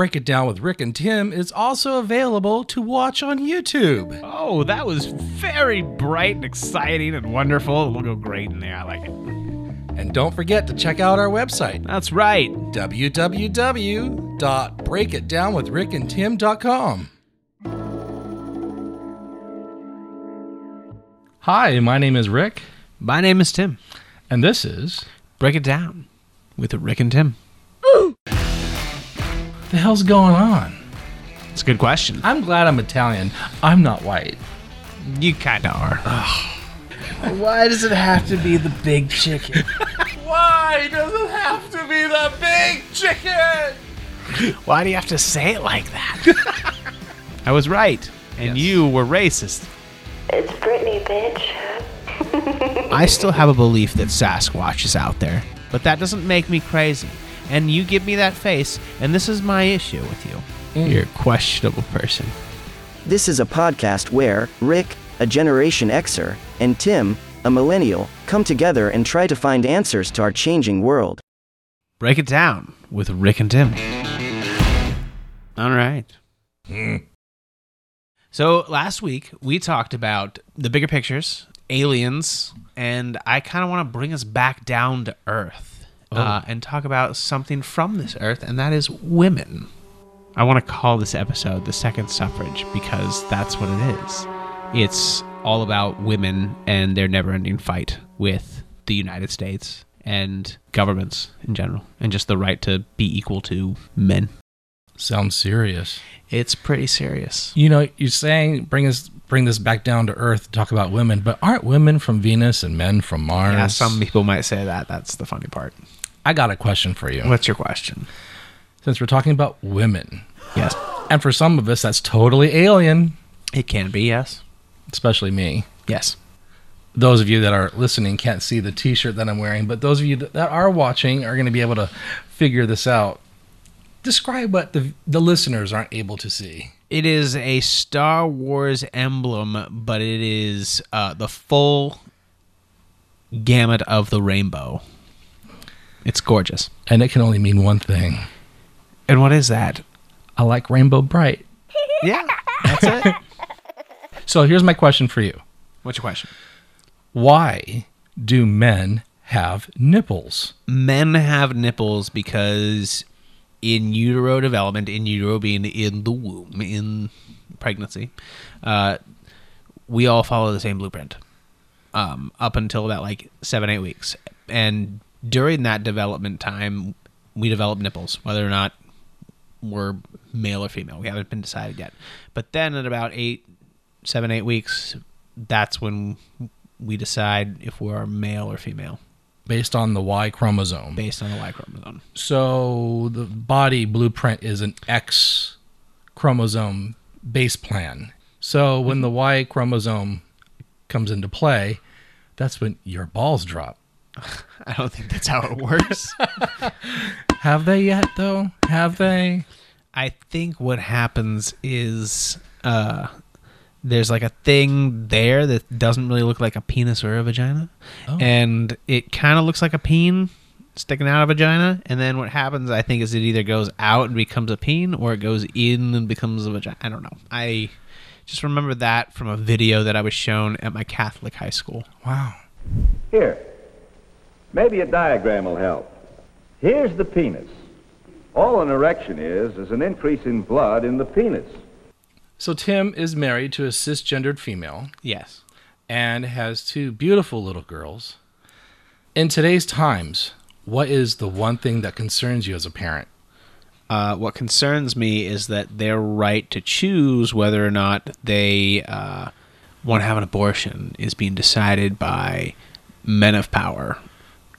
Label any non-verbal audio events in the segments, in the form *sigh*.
Break It Down with Rick and Tim is also available to watch on YouTube. Oh, that was very bright and exciting and wonderful. It'll go great in there. I like it. And don't forget to check out our website, That's right. www.breakitdownwithrickandtim.com. Hi, my name is Rick, My name is Tim. and this is. Break it down with Rick and Tim. The hell's going on? It's a good question. I'm glad I'm Italian. I'm not white. You kind of are. *sighs* Why does it have to be the big chicken? *laughs* Why does it have to be the big chicken? *laughs* Why do you have to say it like that? *laughs* I was right, and you were racist. It's Britney, bitch. I still have a belief that Sasquatch is out there, but that doesn't make me crazy. And you give me that face, and this is my issue with you. Mm. You're a questionable person. This is a podcast where Rick, a Generation Xer, and Tim, a millennial, come together and try to find answers to our changing world. Break it down with Rick and Tim. All right. Mm. So last week we talked about the bigger pictures, aliens, and I kind of want to bring us back down to Earth uh, and talk about something from this Earth, and that is women. I want to call this episode the second suffrage because that's what it is. It's all about women and their never ending fight with the United States and governments in general, and just the right to be equal to men. Sounds serious. It's pretty serious. You know, you're saying bring us bring this back down to earth, talk about women, but aren't women from Venus and men from Mars? Yeah, some people might say that. That's the funny part. I got a question for you. What's your question? Since we're talking about women, Yes. and for some of us that's totally alien, It can be, yes. especially me. Yes. Those of you that are listening can't see the t-shirt that I'm wearing, but those of you that that are watching are going to be able to figure this out. Describe what the the listeners aren't able to see. It is a Star Wars emblem, but it is uh, the full gamut of the rainbow. It's gorgeous. And it can only mean one thing. And what is that? I like Rainbow Brite. *laughs* Yeah, that's it. So here's my question for you. What's your question? Why do men have nipples? Men have nipples because in utero development, in utero being in the womb, in pregnancy, uh, we all follow the same blueprint um, up until about like seven, eight weeks. And during that development time, we develop nipples, whether or not we're male or female. We haven't been decided yet. But then at about eight, seven, eight weeks, that's when we decide if we're male or female Based on the Y chromosome. based on the Y chromosome. So the body blueprint is an X chromosome base plan. So when the Y chromosome comes into play, that's when your balls drop. *laughs* I don't think that's how it works. *laughs* Have they yet though? Have they? I think what happens is uh, there's like a thing there that doesn't really look like a penis or a vagina, and it kind of looks like a peen sticking out of a vagina. And then what happens, I think, is it either goes out and becomes a peen, or it goes in and becomes a vagina. I don't know. I just remember that from a video that I was shown at my Catholic high school. Wow. Here, maybe a diagram will help. Here's the penis. All an erection is, is an increase in blood in the penis. So Tim is married to a cisgendered female Yes. and has two beautiful little girls. In today's times, what is the one thing that concerns you as a parent? Uh, what concerns me is that their right to choose whether or not they uh, want to have an abortion is being decided by men of power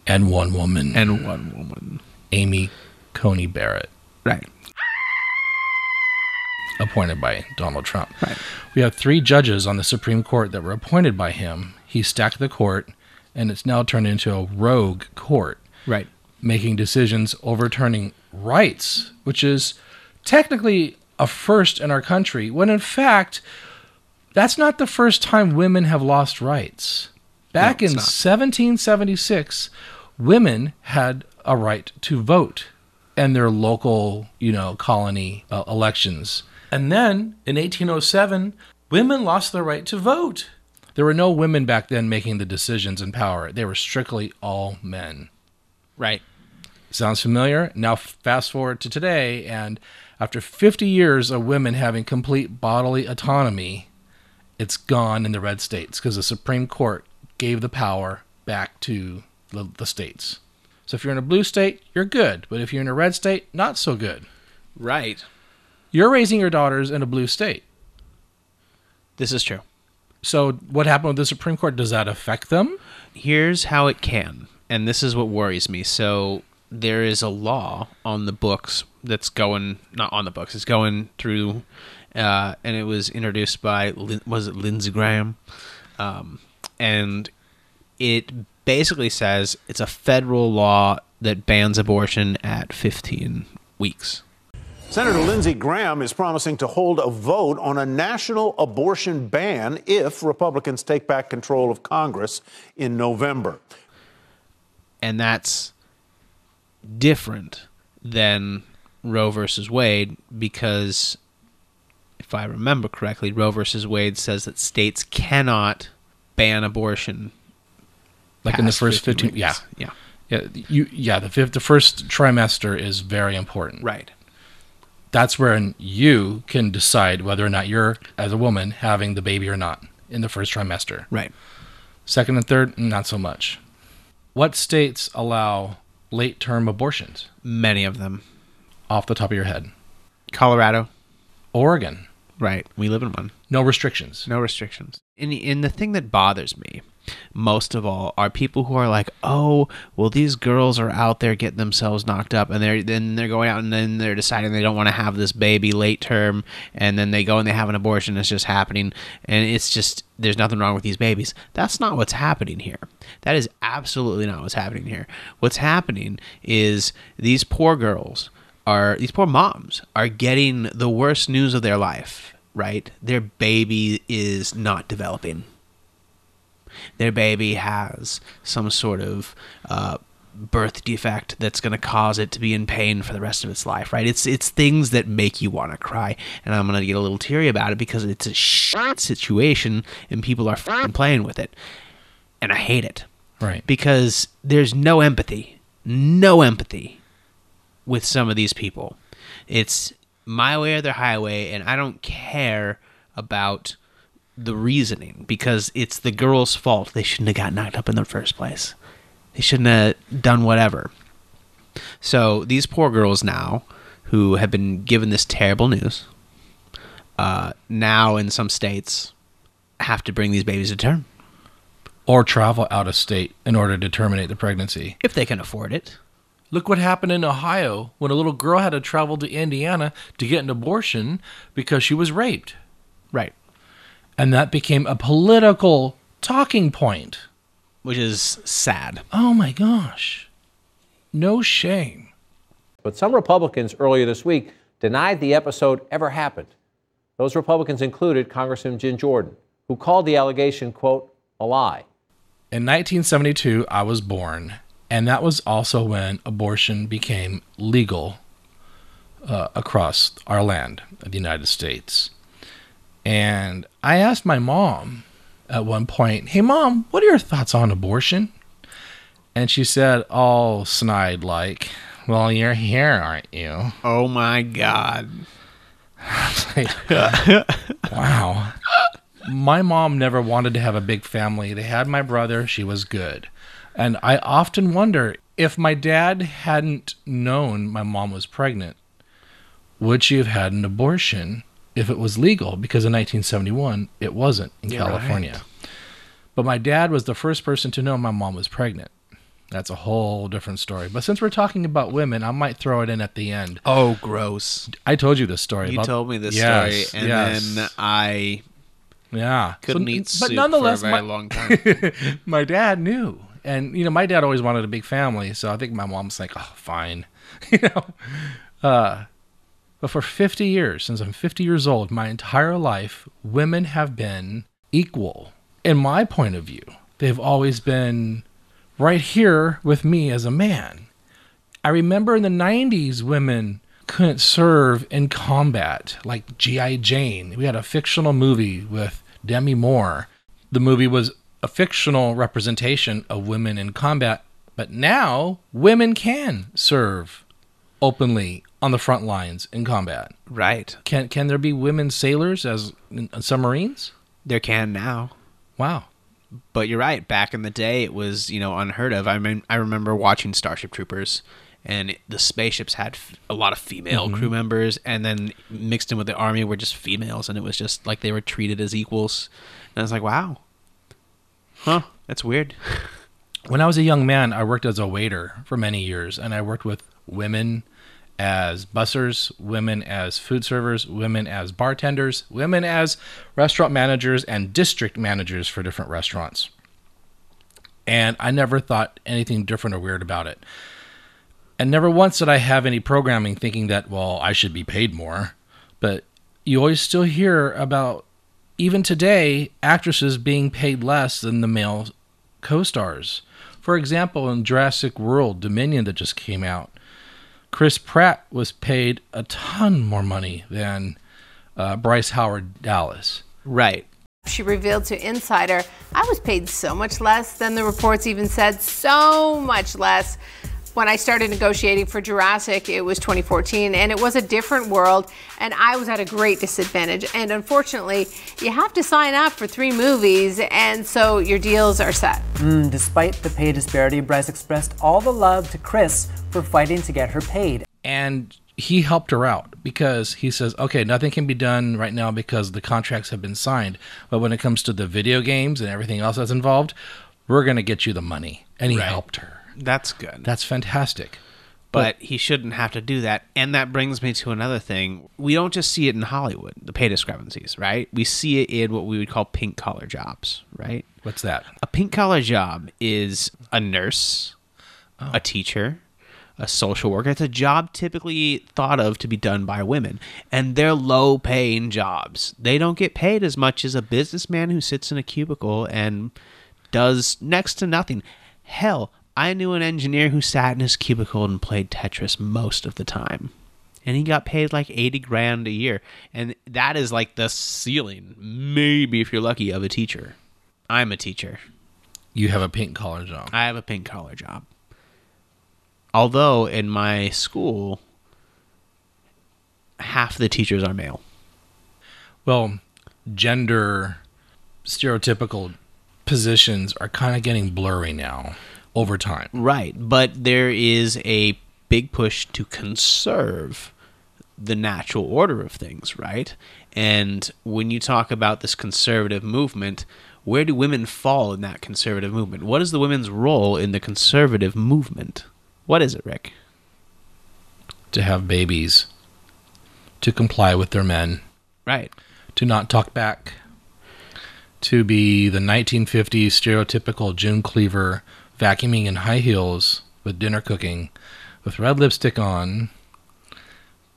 And one woman, and one woman. Amy Coney Barrett. Right. appointed by Donald Trump. Right. We have three judges on the Supreme Court that were appointed by him. He stacked the court, and it's now turned into a rogue court, Right. making decisions overturning rights, which is technically a first in our country, when in fact, that's not the first time women have lost rights. Back No, in not. 1776, women had a right to vote. in their local, you know, colony uh, elections. And then in 1807, women lost their right to vote. There were no women back then making the decisions in power. They were strictly all men. Right. Sounds familiar? Now, fast forward to today, and after 50 years of women having complete bodily autonomy, it's gone in the red states because the Supreme Court gave the power back to the, the states. So if you're in a blue state, you're good. But if you're in a red state, not so good. Right. You're raising your daughters in a blue state. This is true. So what happened with the Supreme Court? Does that affect them? Here's how it can, and this is what worries me. So there is a law on the books that's going not on the books. It's going through, uh, and it was introduced by was it Lindsey Graham, um, and it basically says it's a federal law that bans abortion at 15 weeks. Senator Lindsey Graham is promising to hold a vote on a national abortion ban if Republicans take back control of Congress in November. and that's different than Roe versus Wade because if I remember correctly, Roe versus Wade says that states cannot ban abortion Like in the first 15, weeks. yeah. yeah, Yeah, you, yeah, the fifth, the first trimester is very important. right, That's when you can decide whether or not you're, as a woman, having the baby or not in the first trimester. right. Second and third, not so much. What states allow late term abortions Many of them, off the top of your head? Colorado, Oregon, right? We live in one. no restrictions. No restrictions. And, and the thing that bothers me most of all are people who are like, oh, well, these girls are out there getting themselves knocked up, and they're then they're going out and then they're deciding they don't want to have this baby late term, and then they go and they have an abortion. It's just happening, and it's just there's nothing wrong with these babies. That's not what's happening here. That is absolutely not what's happening here. What's happening is these poor girls are these poor moms are getting the worst news of their life right their baby is not developing their baby has some sort of uh, birth defect that's going to cause it to be in pain for the rest of its life right it's it's things that make you want to cry and i'm going to get a little teary about it because it's a shit situation and people are f***ing playing with it and i hate it Right. because there's no empathy, no empathy with some of these people. It's my way or the highway, and I don't care about the reasoning because it's the girl's fault. They shouldn't have got knocked up in the first place. They shouldn't have done whatever. So these poor girls now, who have been given this terrible news, uh, now in some states have to bring these babies to term Or travel out of state in order to terminate the pregnancy. if they can afford it. Look what happened in Ohio when a little girl had to travel to Indiana to get an abortion because she was raped. Right. And that became a political talking point. which is sad. Oh my gosh. No shame. But some Republicans earlier this week denied the episode ever happened. Those Republicans included Congressman Jim Jordan, who called the allegation, quote, a lie. In 1972, I was born, and that was also when abortion became legal uh, across our land, the United States. And I asked my mom at one point, Hey, mom, what are your thoughts on abortion? And she said, all snide like, Well, you're here, aren't you? Oh my god. *laughs* wow. My mom never wanted to have a big family. They had my brother, she was good. And I often wonder if my dad hadn't known my mom was pregnant, would she have had an abortion if it was legal? Because in 1971, it wasn't in right. California. But my dad was the first person to know my mom was pregnant. That's a whole different story. But since we're talking about women, I might throw it in at the end. Oh, gross. I told you this story. You about- told me this Yes, story, and yes. then I Yeah. couldn't So- eat but soup nonetheless, for a very my, long time. *laughs* my dad knew. And, you know, my dad always wanted a big family. So I think my mom's like, oh, fine. *laughs* you know? Uh, but for 50 years, since I'm 50 years old, my entire life, women have been equal. In my point of view, they've always been right here with me as a man. I remember in the 90s, women couldn't serve in combat, like G.I. Jane. We had a fictional movie with Demi Moore. The movie was a fictional representation of women in combat, but now women can serve openly on the front lines in combat. Right. Can can there be women sailors as in uh, submarines? There can now. Wow. But you're right. Back in the day, it was you know unheard of. I mean, I remember watching Starship Troopers, and it, the spaceships had f- a lot of female mm-hmm. crew members, and then mixed in with the army were just females, and it was just like they were treated as equals. And I was like, wow, huh? That's weird. *laughs* When I was a young man, I worked as a waiter for many years, and I worked with women as bussers, women as food servers, women as bartenders, women as restaurant managers, and district managers for different restaurants. And I never thought anything different or weird about it. And never once did I have any programming thinking that, well, I should be paid more. But you always still hear about, even today, actresses being paid less than the male co stars. For example, in Jurassic World Dominion that just came out, Chris Pratt was paid a ton more money than uh, Bryce Howard Dallas. Right. She revealed to Insider, I was paid so much less than the reports even said, so much less. When I started negotiating for Jurassic, it was 2014, and it was a different world, and I was at a great disadvantage. And unfortunately, you have to sign up for three movies, and so your deals are set. Mm, despite the pay disparity, Bryce expressed all the love to Chris for fighting to get her paid. And he helped her out because he says, okay, nothing can be done right now because the contracts have been signed. But when it comes to the video games and everything else that's involved, we're going to get you the money. And he Right. helped her. That's good. That's fantastic. but he shouldn't have to do that. And that brings me to another thing. We don't just see it in Hollywood, the pay discrepancies, right? We see it in what we would call pink collar jobs, right? What's that? A pink collar job is a nurse, a oh. teacher, a social worker. It's a job typically thought of to be done by women, and they're low paying jobs. They don't get paid as much as a businessman who sits in a cubicle and does next to nothing. Hell, I knew an engineer who sat in his cubicle and played Tetris most of the time. And he got paid like 80 grand a year. And that is like the ceiling, maybe if you're lucky, of a teacher. I'm a teacher. You have a pink collar job. I have a pink collar job. Although in my school, half the teachers are male. Well, gender stereotypical positions are kind of getting blurry now over time. Right. But there is a big push to conserve the natural order of things, right? And when you talk about this conservative movement, where do women fall in that conservative movement? What is the women's role in the conservative movement? What is it, Rick? To have babies, to comply with their men, Right. to not talk back, to be the 1950s stereotypical June Cleaver vacuuming in high heels with dinner cooking, with red lipstick on,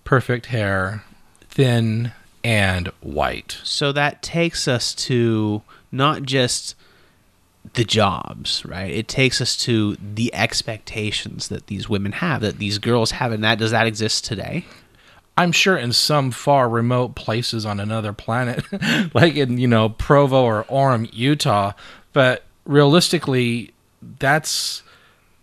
perfect hair, thin and white. So that takes us to not just the jobs, right? It takes us to the expectations that these women have, that these girls have, and that does that exist today? I'm sure in some far remote places on another planet, *laughs* like in, you know, Provo or Orem, Utah, but realistically, that's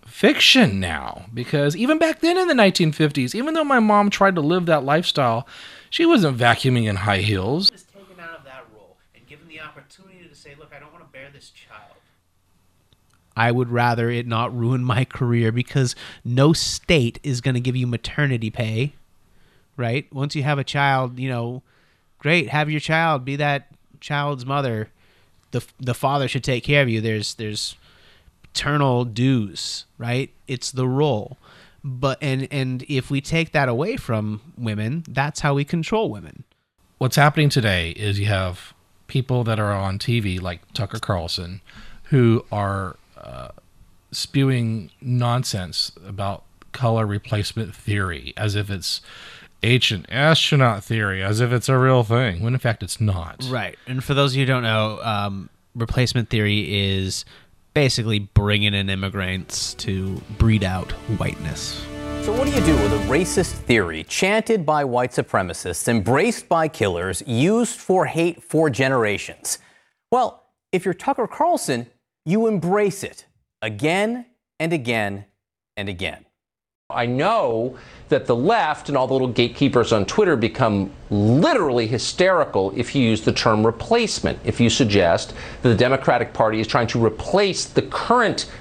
fiction now because even back then in the 1950s, even though my mom tried to live that lifestyle, she wasn't vacuuming in high heels. Is taken out of that role and given the opportunity to say, "Look, I don't want to bear this child." I would rather it not ruin my career because no state is going to give you maternity pay, right? Once you have a child, you know, great, have your child, be that child's mother. The the father should take care of you. There's there's paternal dues, right? It's the role. But and and if we take that away from women, that's how we control women. What's happening today is you have people that are on TV like Tucker Carlson who are uh, spewing nonsense about color replacement theory as if it's ancient astronaut theory, as if it's a real thing, when in fact it's not. Right. And for those of you who don't know, um, replacement theory is basically bringing in immigrants to breed out whiteness. So, what do you do with a racist theory chanted by white supremacists, embraced by killers, used for hate for generations? Well, if you're Tucker Carlson, you embrace it again and again and again. I know that the left and all the little gatekeepers on Twitter become literally hysterical if you use the term replacement, if you suggest that the Democratic Party is trying to replace the current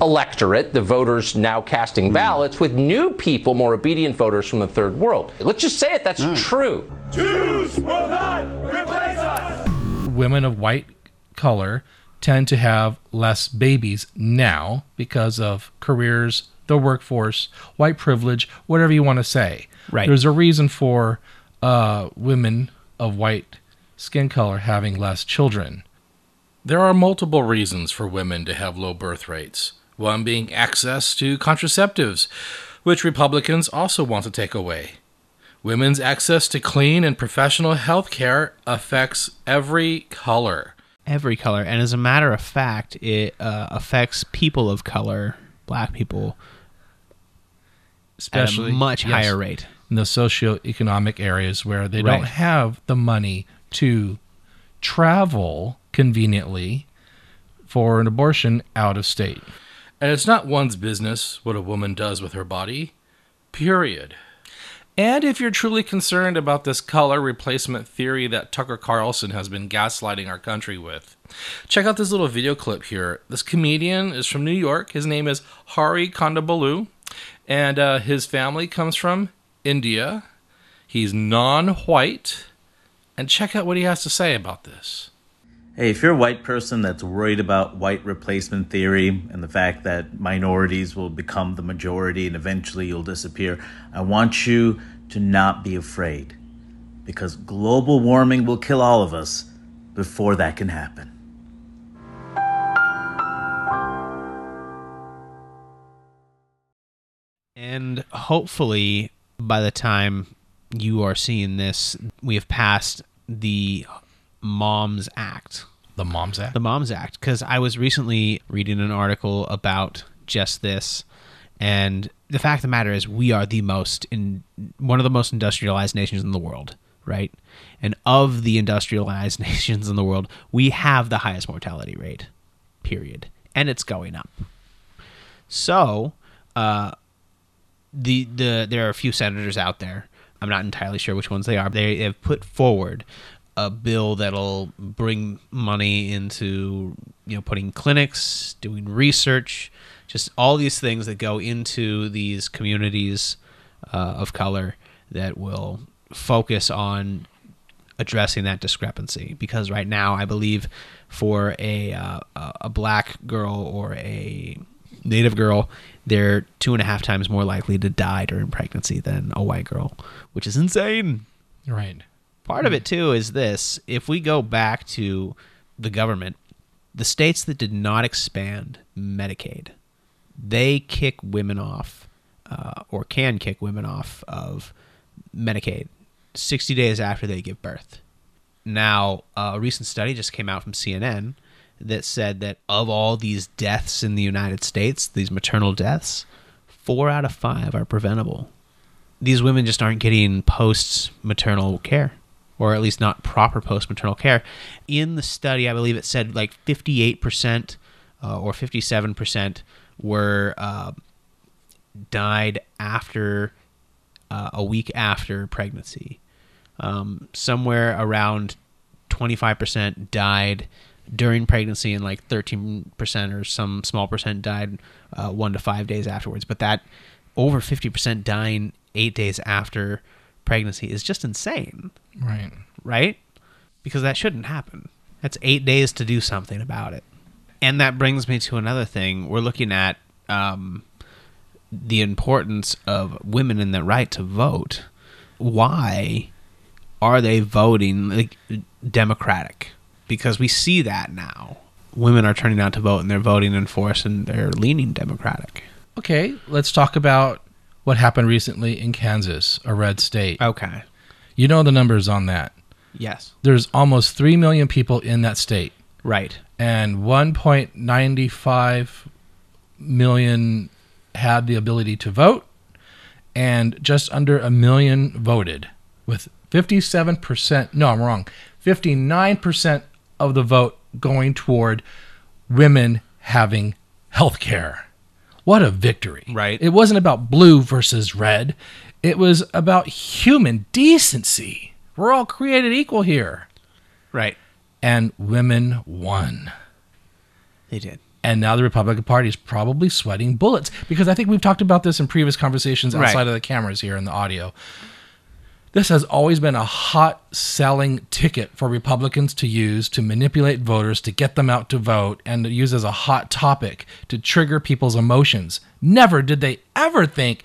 electorate, the voters now casting hmm. ballots, with new people, more obedient voters from the third world. Let's just say it, that's hmm. true. Jews will not replace us. Women of white color tend to have less babies now because of careers, the workforce, white privilege, whatever you want to say. Right. There's a reason for uh, women of white skin color having less children. There are multiple reasons for women to have low birth rates. One being access to contraceptives, which Republicans also want to take away. Women's access to clean and professional health care affects every color. Every color. And as a matter of fact, it uh, affects people of color, black people, especially at a much yes, higher rate. in the socioeconomic areas where they Right. don't have the money to travel conveniently for an abortion out of state. And it's not one's business what a woman does with her body, period. And if you're truly concerned about this color replacement theory that Tucker Carlson has been gaslighting our country with, check out this little video clip here. This comedian is from New York. His name is Hari Kondabolu, and uh, his family comes from India. He's non white. And check out what he has to say about this. Hey, if you're a white person that's worried about white replacement theory and the fact that minorities will become the majority and eventually you'll disappear, I want you to not be afraid because global warming will kill all of us before that can happen. And hopefully, by the time you are seeing this, we have passed the Moms Act. The Moms Act? The Moms Act. Because I was recently reading an article about just this. And the fact of the matter is, we are the most in one of the most industrialized nations in the world, right? And of the industrialized *laughs* nations in the world, we have the highest mortality rate, period. And it's going up. So, uh, the the there are a few senators out there. I'm not entirely sure which ones they are. They have put forward a bill that'll bring money into you know putting clinics, doing research, just all these things that go into these communities uh, of color that will focus on addressing that discrepancy because right now I believe for a uh, a black girl or a native girl they're two and a half times more likely to die during pregnancy than a white girl which is insane Right. Part of it too is this. If we go back to the government the states that did not expand medicaid they kick women off uh, or can kick women off of medicaid 60 days after they give birth. Now a recent study just came out from cnn that said that of all these deaths in the united states these maternal deaths four out of five are preventable. These women just aren't getting post maternal care or at least not proper post maternal care. In the study i believe it said like 58% uh, or 57% were uh, died after uh, a week after pregnancy. Um, somewhere around 25% died during pregnancy and like 13% or some small percent died uh, one to five days afterwards. But that over 50% dying eight days after pregnancy is just insane. Right. right? Because that shouldn't happen. That's eight days to do something about it. And that brings me to another thing. We're looking at um, the importance of women and the right to vote. Why are they voting like democratic? Because we see that now. Women are turning out to vote and they're voting in force and they're leaning democratic. Okay, let's talk about what happened recently in Kansas, a red state. Okay. You know the numbers on that. Yes. There's almost 3 million people in that state. Right. And 1.95 million had the ability to vote, and just under a million voted, with 57%, no, I'm wrong, 59% of the vote going toward women having health care. What a victory. Right. It wasn't about blue versus red, it was about human decency. We're all created equal here. Right. And women won. They did. And now the Republican Party is probably sweating bullets because I think we've talked about this in previous conversations Right. outside of the cameras here in the audio. This has always been a hot selling ticket for Republicans to use to manipulate voters, to get them out to vote, and to use as a hot topic to trigger people's emotions. Never did they ever think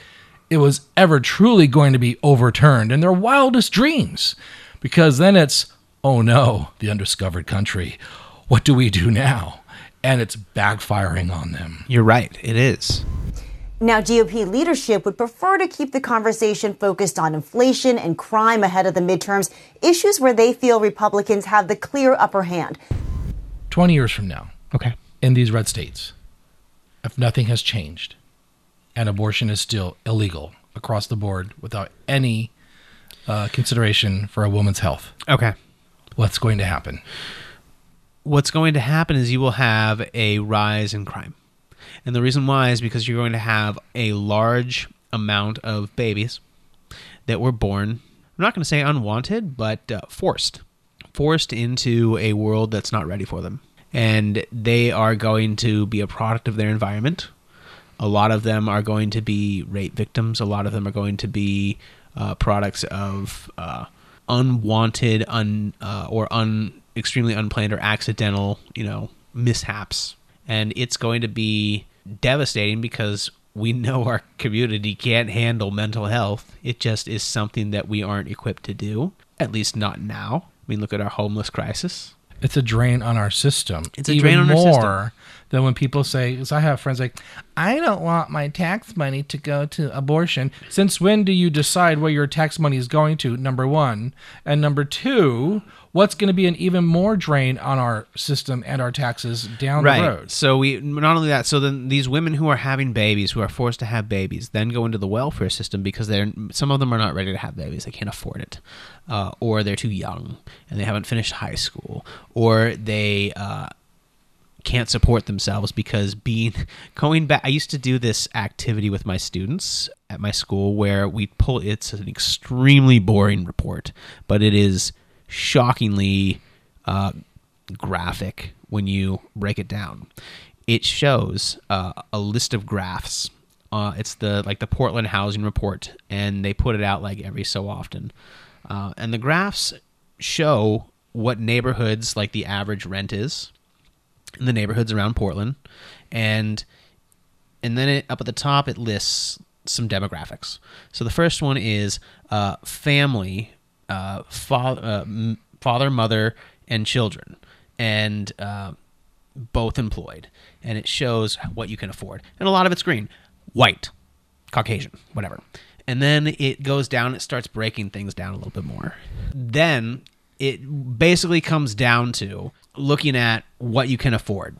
it was ever truly going to be overturned in their wildest dreams. Because then it's, oh no, the undiscovered country. What do we do now? And it's backfiring on them. You're right. It is. Now, GOP leadership would prefer to keep the conversation focused on inflation and crime ahead of the midterms, issues where they feel Republicans have the clear upper hand. 20 years from now, Okay. in these red states, if nothing has changed and abortion is still illegal across the board without any uh, consideration for a woman's health, Okay. what's going to happen? What's going to happen is you will have a rise in crime. And the reason why is because you're going to have a large amount of babies that were born, I'm not going to say unwanted, but uh, forced. Forced into a world that's not ready for them. And they are going to be a product of their environment. A lot of them are going to be rape victims. A lot of them are going to be uh, products of uh, unwanted, un uh, or un extremely unplanned or accidental, you know, mishaps. And it's going to be devastating because we know our community can't handle mental health. It just is something that we aren't equipped to do, at least not now. I mean, look at our homeless crisis. It's a drain on our system. It's a Even drain on our more system. than when people say, because I have friends like, I don't want my tax money to go to abortion. Since when do you decide where your tax money is going to? Number one. And number two, what's going to be an even more drain on our system and our taxes down right. the road? So we not only that. So then these women who are having babies, who are forced to have babies, then go into the welfare system because they're some of them are not ready to have babies. They can't afford it, uh, or they're too young and they haven't finished high school, or they. Uh, can't support themselves because being *laughs* going back i used to do this activity with my students at my school where we pull it's an extremely boring report but it is shockingly uh, graphic when you break it down. It shows uh, a list of graphs. Uh, it's the like the portland housing report and they put it out like every so often. Uh, and the graphs show what neighborhoods like the average rent is in the neighborhoods around Portland, and and then it, up at the top it lists some demographics. So the first one is uh, family, uh, father, uh, father, mother, and children, and uh, both employed, and it shows what you can afford, and a lot of it's green, white, Caucasian, whatever. And then it goes down, it starts breaking things down a little bit more. Then it basically comes down to looking at what you can afford.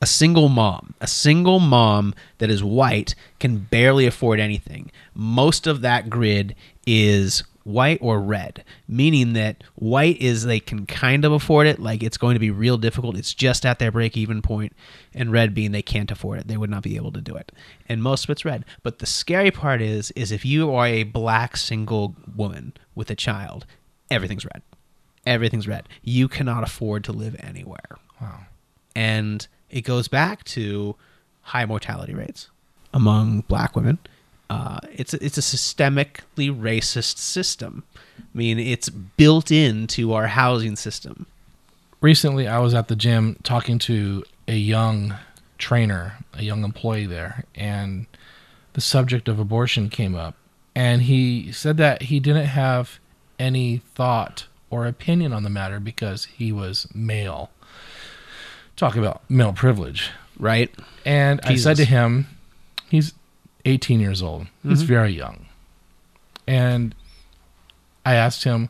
A single mom, a single mom that is white can barely afford anything. Most of that grid is white or red, meaning that white is they can kind of afford it, like it's going to be real difficult. It's just at their break even point, and red being they can't afford it. They would not be able to do it. And most of it's red. But the scary part is is if you are a black single woman with a child, everything's red. Everything's red. You cannot afford to live anywhere. Wow. And it goes back to high mortality rates among black women. Uh, it's it's a systemically racist system. I mean, it's built into our housing system. Recently, I was at the gym talking to a young trainer, a young employee there, and the subject of abortion came up. And he said that he didn't have any thought or opinion on the matter because he was male. Talk about male privilege. Right. And I said to him, he's 18 years old. He's Mhm. very young. And I asked him,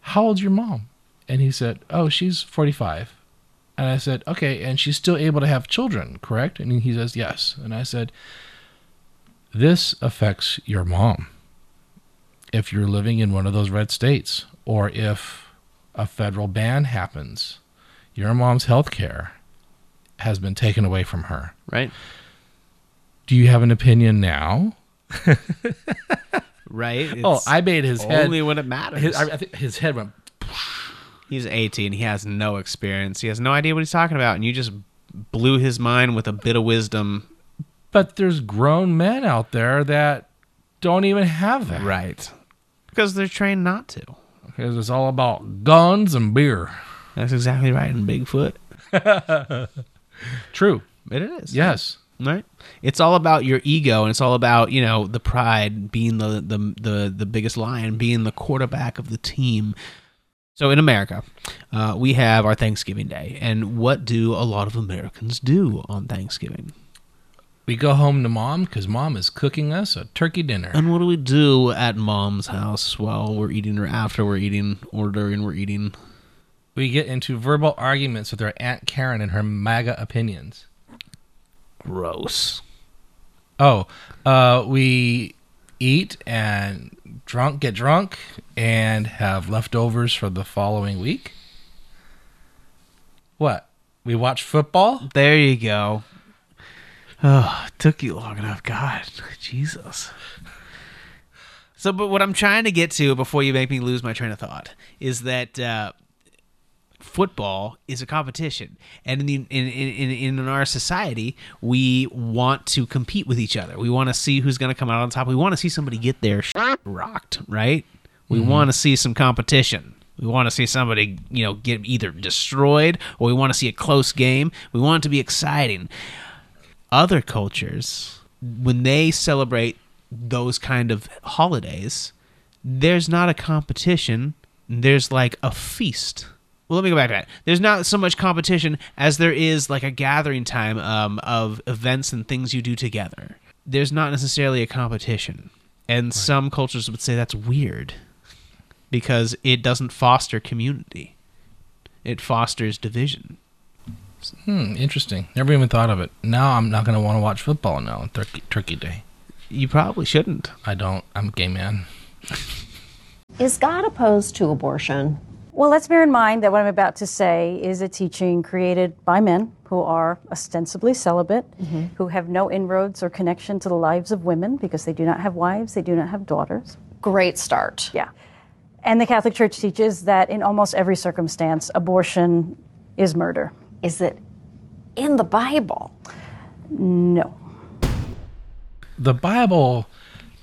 How old's your mom? And he said, Oh, she's 45. And I said, Okay, and she's still able to have children, correct? And he says, Yes. And I said, This affects your mom. If you're living in one of those red states, or if a federal ban happens, your mom's health care has been taken away from her. Right. Do you have an opinion now? Right. *laughs* oh, I made his head. only when it matters. His, I, I think his head went. He's 18. He has no experience. He has no idea what he's talking about, and you just blew his mind with a bit of wisdom. But there's grown men out there that don't even have that. Right. Because they're trained not to. Because it's all about guns and beer. That's exactly right. And Bigfoot. *laughs* True. It is. Yes. Right. It's all about your ego, and it's all about you know the pride, being the the the, the biggest lion, being the quarterback of the team. So in America, uh, we have our Thanksgiving Day, and what do a lot of Americans do on Thanksgiving? We go home to mom because mom is cooking us a turkey dinner. And what do we do at mom's house while we're eating, or after we're eating, or during we're eating? We get into verbal arguments with our Aunt Karen and her MAGA opinions. Gross. Oh, uh, we eat and drunk, get drunk, and have leftovers for the following week. What? We watch football? There you go. Oh, it took you long enough. God, Jesus. So, but what I'm trying to get to before you make me lose my train of thought is that uh, football is a competition, and in, the, in, in in our society, we want to compete with each other. We want to see who's going to come out on top. We want to see somebody get their rocked, right? We Mhm. want to see some competition. We want to see somebody, you know, get either destroyed or we want to see a close game. We want it to be exciting. Other cultures, when they celebrate those kind of holidays, there's not a competition. There's like a feast. Well, let me go back to that. There's not so much competition as there is like a gathering time um, of events and things you do together. There's not necessarily a competition. And some cultures would say that's weird because it doesn't foster community, it fosters division. Hmm, interesting. Never even thought of it. Now I'm not going to want to watch football now on Turkey, Turkey Day. You probably shouldn't. I don't. I'm a gay man. Is God opposed to abortion? Well, let's bear in mind that what I'm about to say is a teaching created by men who are ostensibly celibate, mm-hmm. who have no inroads or connection to the lives of women because they do not have wives, they do not have daughters. Great start. Yeah. And the Catholic Church teaches that in almost every circumstance, abortion is murder. Is it in the Bible? No. The Bible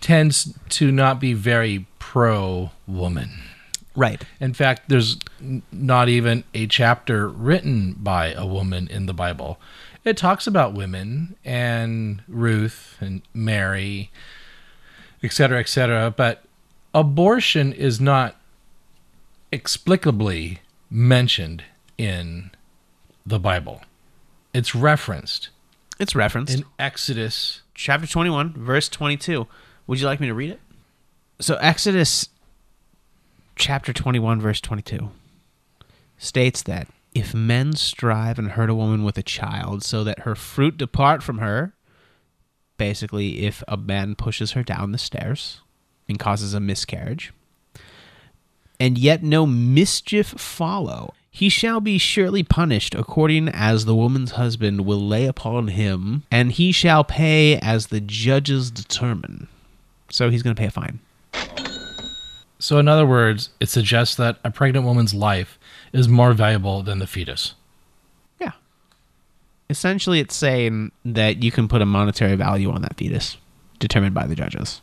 tends to not be very pro woman. Right. In fact, there's not even a chapter written by a woman in the Bible. It talks about women and Ruth and Mary, etc., etc., but abortion is not explicably mentioned in the Bible. It's referenced. It's referenced in Exodus chapter 21, verse 22. Would you like me to read it? So, Exodus chapter 21, verse 22 states that if men strive and hurt a woman with a child so that her fruit depart from her, basically, if a man pushes her down the stairs and causes a miscarriage, and yet no mischief follow, he shall be surely punished according as the woman's husband will lay upon him, and he shall pay as the judges determine. So he's going to pay a fine. So, in other words, it suggests that a pregnant woman's life is more valuable than the fetus. Yeah. Essentially, it's saying that you can put a monetary value on that fetus, determined by the judges.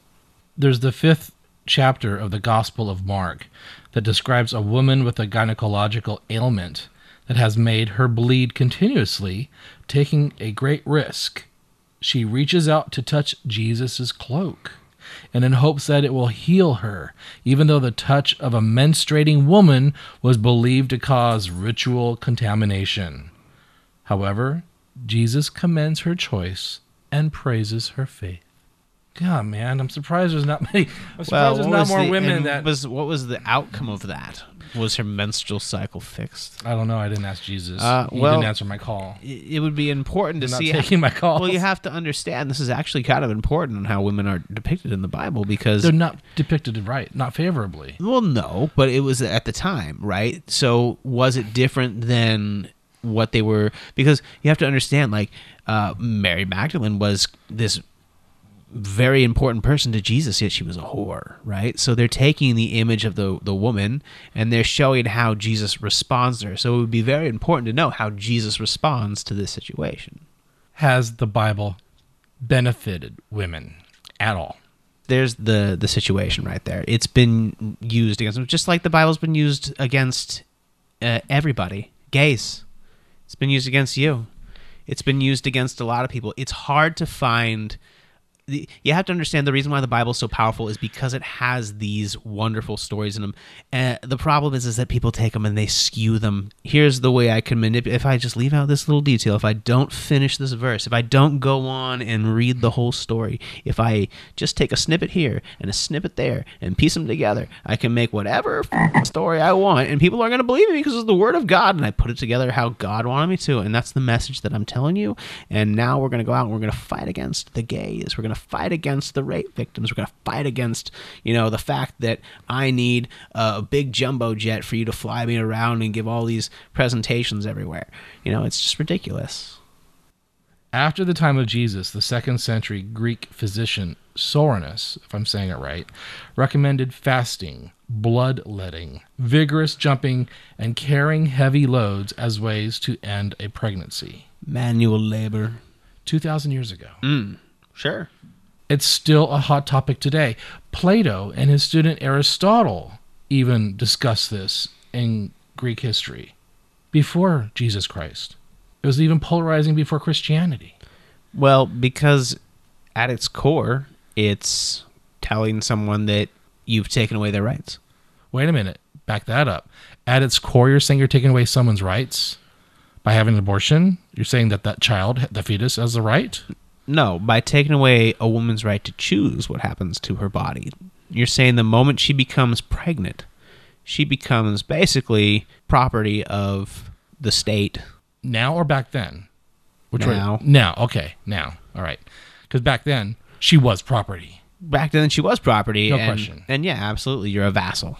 There's the fifth chapter of the Gospel of Mark that describes a woman with a gynecological ailment that has made her bleed continuously, taking a great risk. She reaches out to touch Jesus' cloak and in hopes that it will heal her, even though the touch of a menstruating woman was believed to cause ritual contamination. However, Jesus commends her choice and praises her faith. God, man, I'm surprised there's not *laughs* many. I'm surprised there's not more the- women that was. What was the outcome of that? Was her menstrual cycle fixed? I don't know. I didn't ask Jesus. Uh, he well, didn't answer my call. It would be important to I'm not see taking my call. Well, you have to understand this is actually kind of important on how women are depicted in the Bible because They're not depicted right, not favorably. Well, no, but it was at the time, right? So was it different than what they were? Because you have to understand, like uh, Mary Magdalene was this very important person to Jesus, yet she was a whore, right? So they're taking the image of the the woman and they're showing how Jesus responds to her. So it would be very important to know how Jesus responds to this situation. Has the Bible benefited women at all? there's the the situation right there. It's been used against them, just like the Bible's been used against uh, everybody. Gays, it's been used against you. It's been used against a lot of people. It's hard to find. The, you have to understand the reason why the Bible is so powerful is because it has these wonderful stories in them. And the problem is, is that people take them and they skew them. Here's the way I can manipulate. If I just leave out this little detail, if I don't finish this verse, if I don't go on and read the whole story, if I just take a snippet here and a snippet there and piece them together, I can make whatever story I want, and people are going to believe me because it's the word of God, and I put it together how God wanted me to, and that's the message that I'm telling you. And now we're going to go out and we're going to fight against the gays. We're going to fight against the rape victims. We're going to fight against, you know, the fact that I need a big jumbo jet for you to fly me around and give all these presentations everywhere. You know, it's just ridiculous. After the time of Jesus, the second century Greek physician Soranus, if I'm saying it right, recommended fasting, bloodletting, vigorous jumping, and carrying heavy loads as ways to end a pregnancy. Manual labor. 2,000 years ago. Mm, sure. It's still a hot topic today. Plato and his student Aristotle even discussed this in Greek history before Jesus Christ. It was even polarizing before Christianity. Well, because at its core, it's telling someone that you've taken away their rights. Wait a minute. Back that up. At its core, you're saying you're taking away someone's rights by having an abortion? You're saying that that child, the fetus, has the right? No, by taking away a woman's right to choose what happens to her body. You're saying the moment she becomes pregnant, she becomes basically property of the state. Now or back then? Which way- Now. Now. Okay. Now. All right. Because back then, she was property. Back then, she was property. No and, question. And yeah, absolutely, you're a vassal.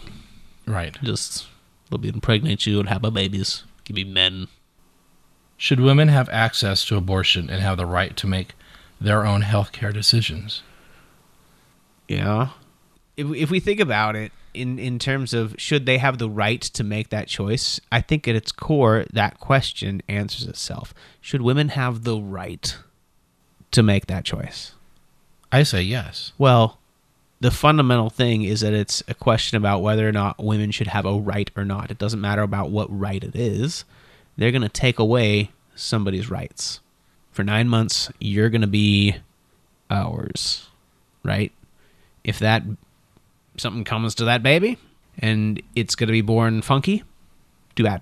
Right. Just they'll be impregnate you and have my babies. Give me men. Should women have access to abortion and have the right to make their own healthcare decisions? Yeah. If if we think about it in in terms of should they have the right to make that choice, I think at its core that question answers itself. Should women have the right to make that choice? I say yes. Well, the fundamental thing is that it's a question about whether or not women should have a right or not. It doesn't matter about what right it is. They're going to take away somebody's rights. For 9 months, you're going to be ours, right? If that something comes to that baby and it's going to be born funky, too bad.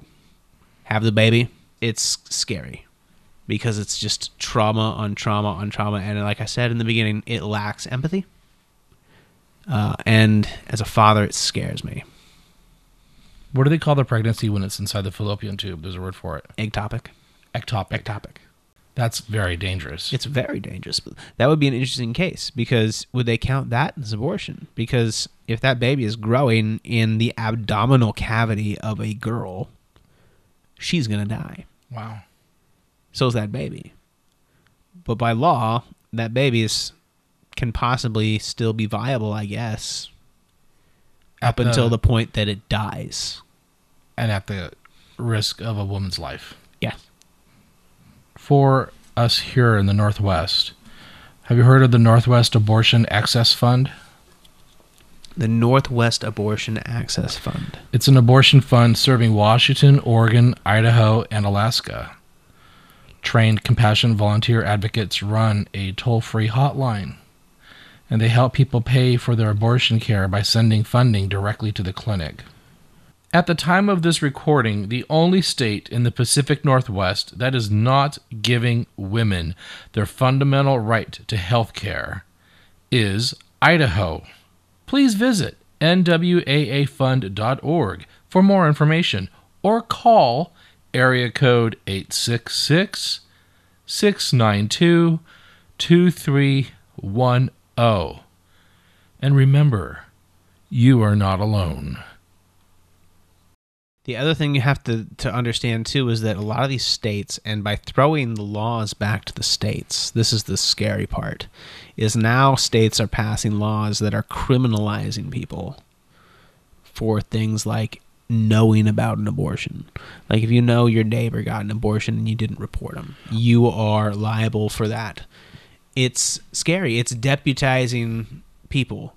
Have the baby. It's scary because it's just trauma on trauma on trauma. And like I said in the beginning, it lacks empathy. Uh, and as a father, it scares me. What do they call the pregnancy when it's inside the fallopian tube? There's a word for it. Ectopic. Ectopic. Ectopic. That's very dangerous. It's very dangerous. But that would be an interesting case because would they count that as abortion? Because if that baby is growing in the abdominal cavity of a girl, she's going to die. Wow. So is that baby. But by law, that baby is can possibly still be viable, I guess, up the- until the point that it dies. And at the risk of a woman's life. Yeah. For us here in the Northwest, have you heard of the Northwest Abortion Access Fund? The Northwest Abortion Access Fund. It's an abortion fund serving Washington, Oregon, Idaho, and Alaska. Trained compassion volunteer advocates run a toll free hotline, and they help people pay for their abortion care by sending funding directly to the clinic. At the time of this recording, the only state in the Pacific Northwest that is not giving women their fundamental right to health care is Idaho. Please visit nwaafund.org for more information or call area code 866 692 2310. And remember, you are not alone. The other thing you have to, to understand too is that a lot of these states, and by throwing the laws back to the states, this is the scary part, is now states are passing laws that are criminalizing people for things like knowing about an abortion. Like if you know your neighbor got an abortion and you didn't report them, you are liable for that. It's scary. It's deputizing people.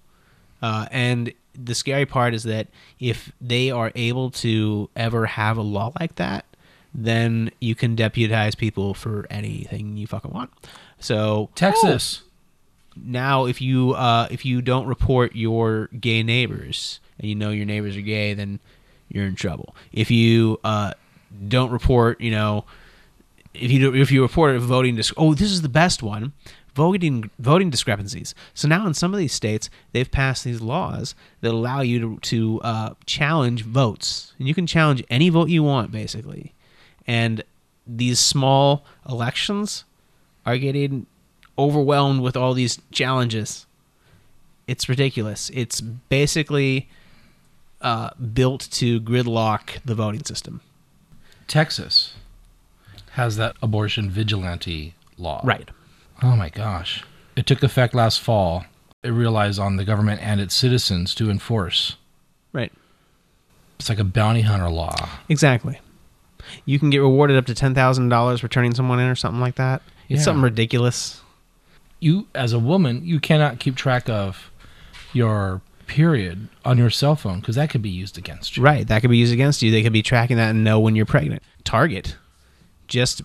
Uh, and the scary part is that if they are able to ever have a law like that, then you can deputize people for anything you fucking want. So Texas. now if you uh, if you don't report your gay neighbors and you know your neighbors are gay, then you're in trouble. If you uh, don't report, you know, if you do, if you report a voting dis- oh this is the best one voting voting discrepancies. So now in some of these states, they've passed these laws that allow you to to uh, challenge votes, and you can challenge any vote you want, basically. And these small elections are getting overwhelmed with all these challenges. It's ridiculous. It's basically uh, built to gridlock the voting system. Texas has that abortion vigilante law. Right. Oh my gosh. It took effect last fall. It relies on the government and its citizens to enforce. Right. It's like a bounty hunter law. Exactly. You can get rewarded up to ten thousand dollars for turning someone in or something like that. It's something ridiculous. You, as a woman, you cannot keep track of your period on your cell phone because that could be used against you. Right. That could be used against you. They could be tracking that and know when you're pregnant. Target, just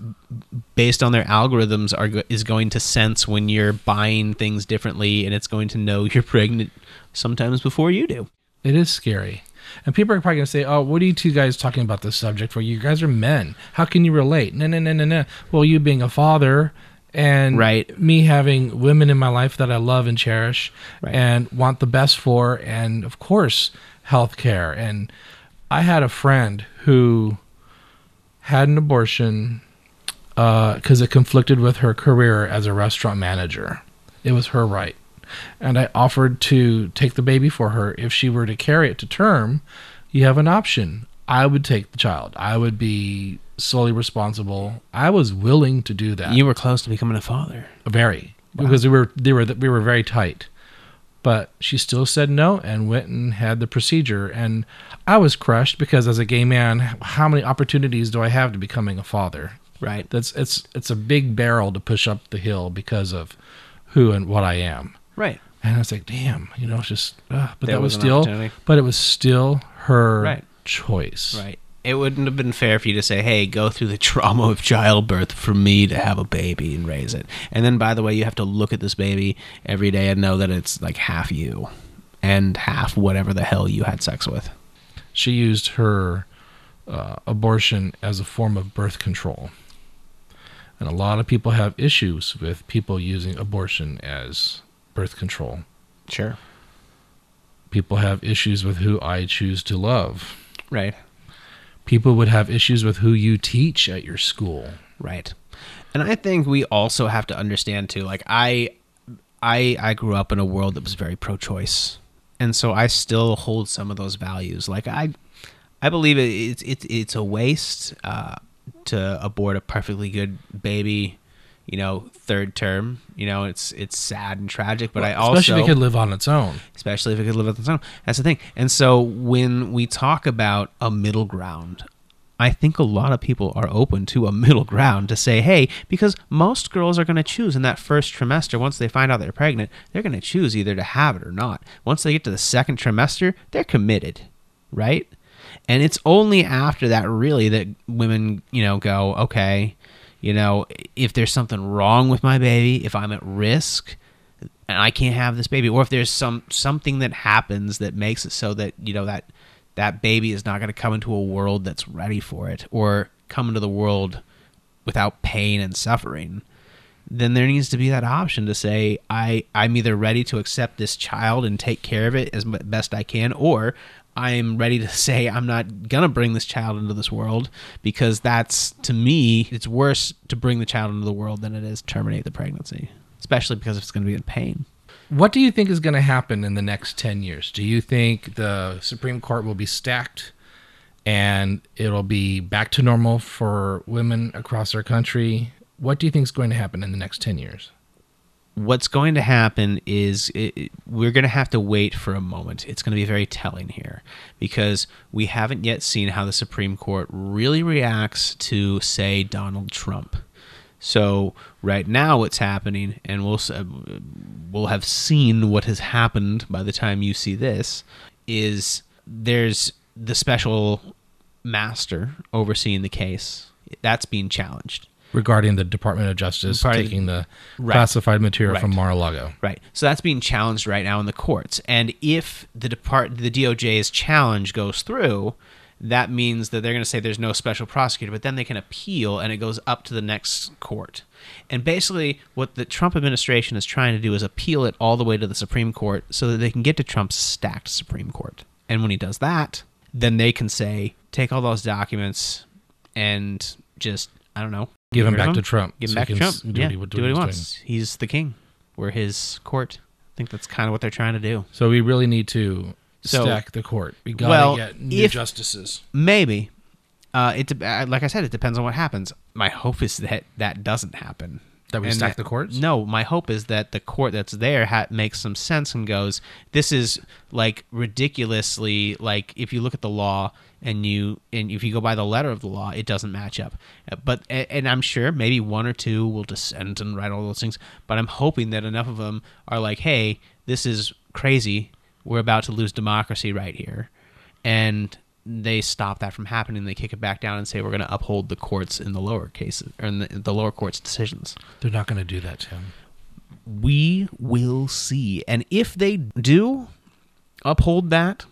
based on their algorithms, are is going to sense when you're buying things differently, and it's going to know *laughs* you're pregnant sometimes before you do. It is scary. And people are probably going to say, oh, what are you two guys talking about this subject for? You guys are men. How can you relate? No, no, no, no, no. Well, you being a father and Right. me having women in my life that I love and cherish and want the best for, and of course, health care. And I had a friend who had an abortion uh, because it conflicted with her career as a restaurant manager. It was her right. And I offered to take the baby for her. If she were to carry it to term, you have an option. I would take the child. I would be solely responsible. I was willing to do that. You were close to becoming a father. Very. Because we were they were we were very tight. But she still said no and went and had the procedure and I was crushed because as a gay man, how many opportunities do I have to becoming a father? Right. That's it's it's a big barrel to push up the hill because of who and what I am. Right. And I was like, damn, you know, it's just uh, but There that was, was still but it was still her Right. choice. Right. It wouldn't have been fair for you to say, "Hey, go through the *laughs* trauma of childbirth for me to have a baby and raise it." And then, by the way, you have to look at this baby every day and know that it's like half you and half whatever the hell you had sex with. She used her uh, abortion as a form of birth control. And a lot of people have issues with people using abortion as birth control. Sure. People have issues with who I choose to love. Right. People would have issues with who you teach at your school. Right. And I think we also have to understand too like I I I grew up in a world that was very pro-choice. And so I still hold some of those values. Like I I believe it, it's it's it's a waste uh to abort a perfectly good baby, you know, third term. You know, it's it's sad and tragic, but I Well, also especially if it could live on its own. especially if it could live on its own. That's the thing. And so when we talk about a middle ground, I think a lot of people are open to a *laughs* middle ground to say, hey, because most girls are going to choose in that first trimester, once they find out they're pregnant, they're going to choose either to have it or not. Once they get to the second trimester, they're committed, right? And it's only after that, really, that women, you know, go, okay, you know, if there's something wrong with my baby, if I'm at risk, and I can't have this baby, or if there's some something that happens that makes it so that you know that that baby is not going to come into a world that's ready for it, or come into the world without pain and suffering, then there needs to be that option to say I I'm either ready to accept this child and take care of it as best I can, or I'm ready to say I'm not gonna bring this child into this world because that's to me it's worse to bring the child into the world than it is terminate the pregnancy, especially because it's going to be in pain. What do you think is going to happen in the next 10 years? Do you think the Supreme Court will be stacked and it'll be back to normal for women across our country? What do you think is going to happen in the next 10 years? What's going to happen is it, we're going to have to wait for a moment. It's going to be very telling here because we haven't yet seen how the Supreme Court really reacts to, say, Donald Trump. So right now, what's happening, and we'll uh, we'll have seen what has happened by the time you see this, is there's the special master overseeing the case that's being challenged. Regarding the Department of Justice Part taking the Right. classified material Right. from Mar-a-Lago. Right. So that's being challenged right now in the courts. And if the depart the DOJ's challenge goes through, that means that they're going to say there's no special prosecutor, but then they can appeal and it goes up to the next court. And basically what the Trump administration is trying to do is appeal it all the way to the Supreme Court so that they can get to Trump's stacked Supreme Court. And when he does that, then they can say take all those documents and just I don't know, Give him back to Trump Give him so back to Trump. do yeah, what he do what he wants. He's the king. We're his court. I think that's kind of what they're trying to do. So we really need to So- stack the court. We got to well, get new if- justices. Maybe. Uh, it de- uh, like I said, it depends on what happens. My hope is that that doesn't happen. That we stack the courts? No, my hope is that the court that's there ha- makes some sense and goes, "This is like ridiculously like if you look at the law and you and if you go by the letter of the law, it doesn't match up." Uh, But and I'm sure maybe one or two will dissent and write all those things. But I'm hoping that enough of them are like, "Hey, this is crazy. We're about to lose democracy right here," and they stop that from happening. They kick it back down and say we're going to uphold the courts in the lower cases or in the, the lower courts' decisions. They're not going to do that, Tim. We will see, and if they do uphold that,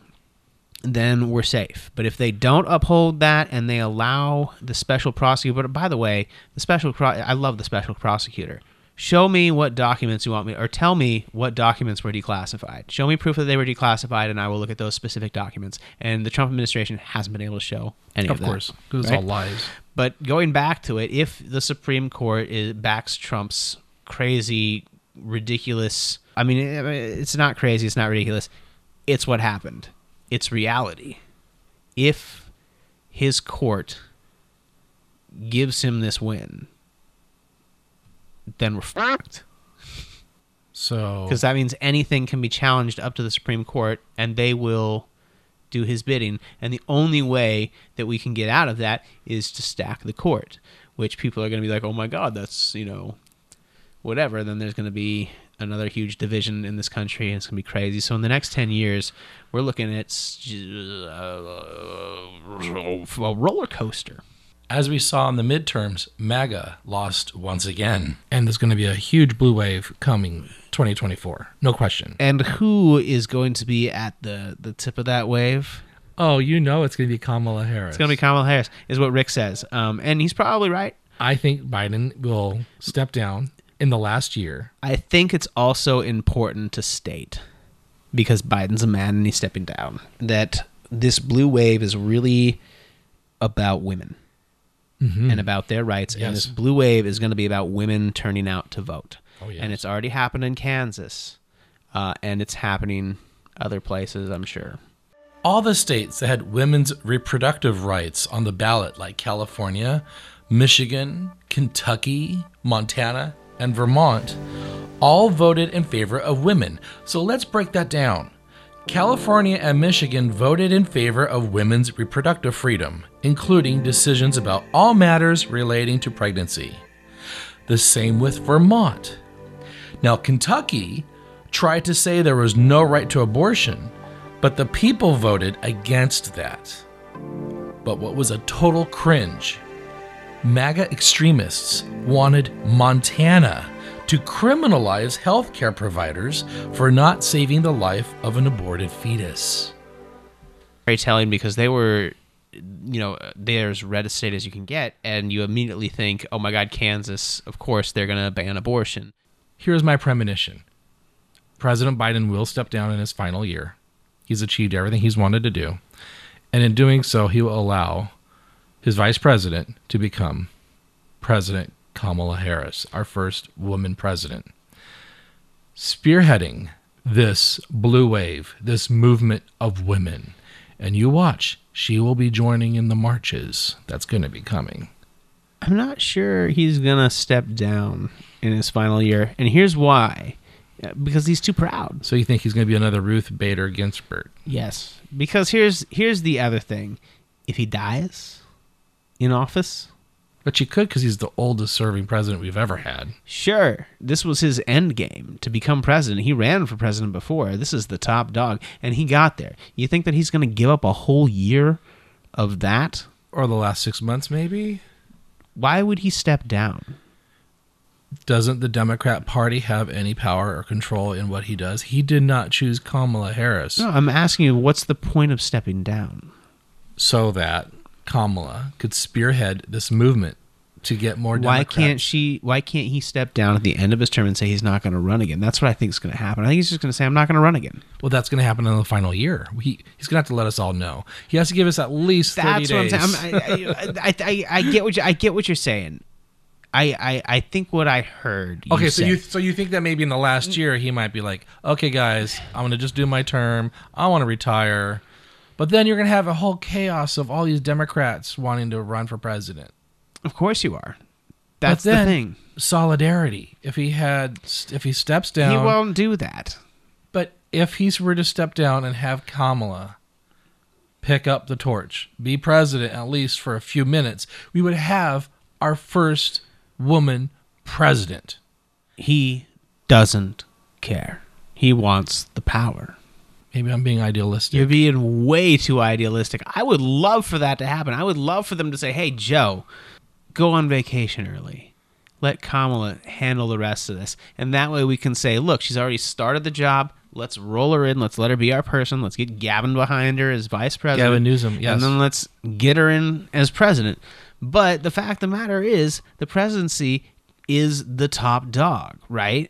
then we're safe. But if they don't uphold that and they allow the special prosecutor, but by the way, the special pro- I love the special prosecutor. Show me what documents you want me, or tell me what documents were declassified. Show me proof that they were declassified, and I will look at those specific documents. And the Trump administration hasn't been able to show any of, Of that, course, 'cause it's all lies. But going back to it, if the Supreme Court is, backs Trump's crazy, ridiculous, I mean, it's not crazy, it's not ridiculous, it's what happened. It's reality. If his court gives him this win, then we're fucked. So Because that means anything can be challenged up to the Supreme Court, and they will do his bidding. And the only way that we can get out of that is to stack the court, which people are going to be like, "Oh my God, that's you know, whatever." Then there's going to be another huge division in this country, and it's going to be crazy. So in the next ten years, we're looking at uh, a roller coaster. As we saw in the midterms, MAGA lost once again. And there's going to be a huge blue wave coming 2024. No question. And who is going to be at the the tip of that wave? Oh, you know it's going to be Kamala Harris. It's going to be Kamala Harris, is what Rick says. Um, and he's probably right. I think Biden will step down in the last year. I think it's also important to state, because Biden's a man and he's stepping down, that this blue wave is really about women Mhm. and about their rights. And this blue wave is going to be about women turning out to vote. Oh, yes. And it's already happened in Kansas, uh, and it's happening other places, I'm sure. All the states that had women's reproductive rights on the ballot, like California, Michigan, Kentucky, Montana, and Vermont, all voted in favor of women. So let's break that down. California and Michigan voted in favor of women's reproductive freedom, including decisions about all matters relating to pregnancy. The same with Vermont. Now, Kentucky tried to say there was no right to abortion, but the people voted against that. But what was a total cringe? MAGA extremists wanted Montana to criminalize healthcare providers for not saving the life of an aborted fetus. Very telling because they were you know, they're as red a state as you can get, and you immediately think, oh my God, Kansas, of course they're going to ban abortion. Here's my premonition President Biden will step down in his final year. He's achieved everything he's wanted to do. And in doing so, he will allow his vice president to become President Kamala Harris, our first woman president. Spearheading this blue wave, this movement of women. And you watch, she will be joining in the marches that's going to be coming. I'm not sure he's going to step down in his final year. And here's why because he's too proud. So you think he's going to be another Ruth Bader Ginsburg? Yes. Because here's here's the other thing. If he dies in office, but you could because he's the oldest serving president we've ever had. Sure. This was his end game to become president. He ran for president before. This is the top dog, and he got there. You think that he's going to give up a whole year of that? Or the last six months, maybe? Why would he step down? Doesn't the Democrat Party have any power or control in what he does? He did not choose Kamala Harris. No, I'm asking you, what's the point of stepping down? So that Kamala could spearhead this movement to get more Democrats. Why can't she why can't he step down at the end of his term and say he's not going to run again? That's what I think is going to happen. I think he's just going to say I'm not going to run again. Well, that's going to happen in the final year. He he's going to have to let us all know. He has to give us at least 30 That's days. what I'm saying. I'm, I, I, I, I get what you, I get what you're saying. I, I, I think what I heard. You okay, so say- you so you think that maybe in the last year he might be like, okay, guys, I'm gonna just do my term. I want to retire, but then you're gonna have a whole chaos of all these Democrats wanting to run for president. Of course you are. That's the thing. Solidarity. If he had, if he steps down, He won't do that. But if he were to step down and have Kamala pick up the torch, be president at least for a few minutes, we would have our first woman president. He doesn't care. He wants the power. Maybe I'm being idealistic. You're being way too idealistic. I would love for that to happen. I would love for them to say, "Hey, Joe, go on vacation early. Let Kamala handle the rest of this." And that way we can say, "Look, she's already started the job. Let's roll her in. Let's let her be our person. Let's get Gavin behind her as vice president. Gavin Newsom, yes. And then let's get her in as president." But the fact of the matter is, the presidency is the top dog, right?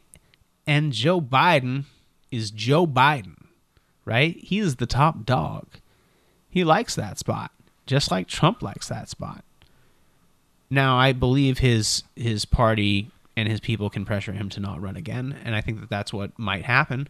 And Joe Biden is Joe Biden, right? He is the top dog. He likes that spot, just like Trump likes that spot. Now, I believe his his party and his people can pressure him to not run again, and I think that that's what might happen.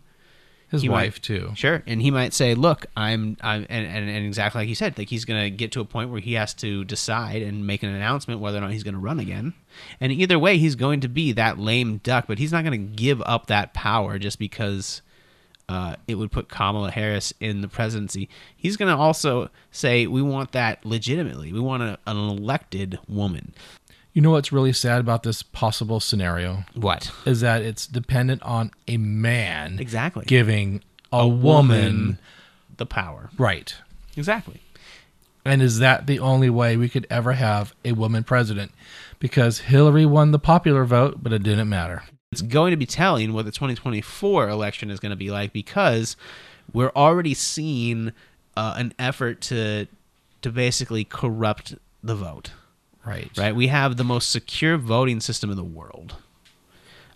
His He wife might- too. Sure, and he might say, "Look, I'm, I'm," and, and, and exactly like he said, like he's gonna get to a point where he has to decide and make an announcement whether or not he's gonna run again. And either way, he's going to be that lame duck, but he's not gonna give up that power just because uh, it would put Kamala Harris in the presidency. He's gonna also say, "We want that legitimately. We want a, an elected woman." You know what's really sad about this possible scenario? What? Is that it's dependent on a man Exactly. giving a, A woman, woman the power. Right. Exactly. And is that the only way we could ever have a woman president? Because Hillary won the popular vote, but it didn't matter. It's going to be telling what the 2024 election is going to be like because we're already seeing uh, an effort to to basically corrupt the vote. Right. Right. We have the most secure voting system in the world,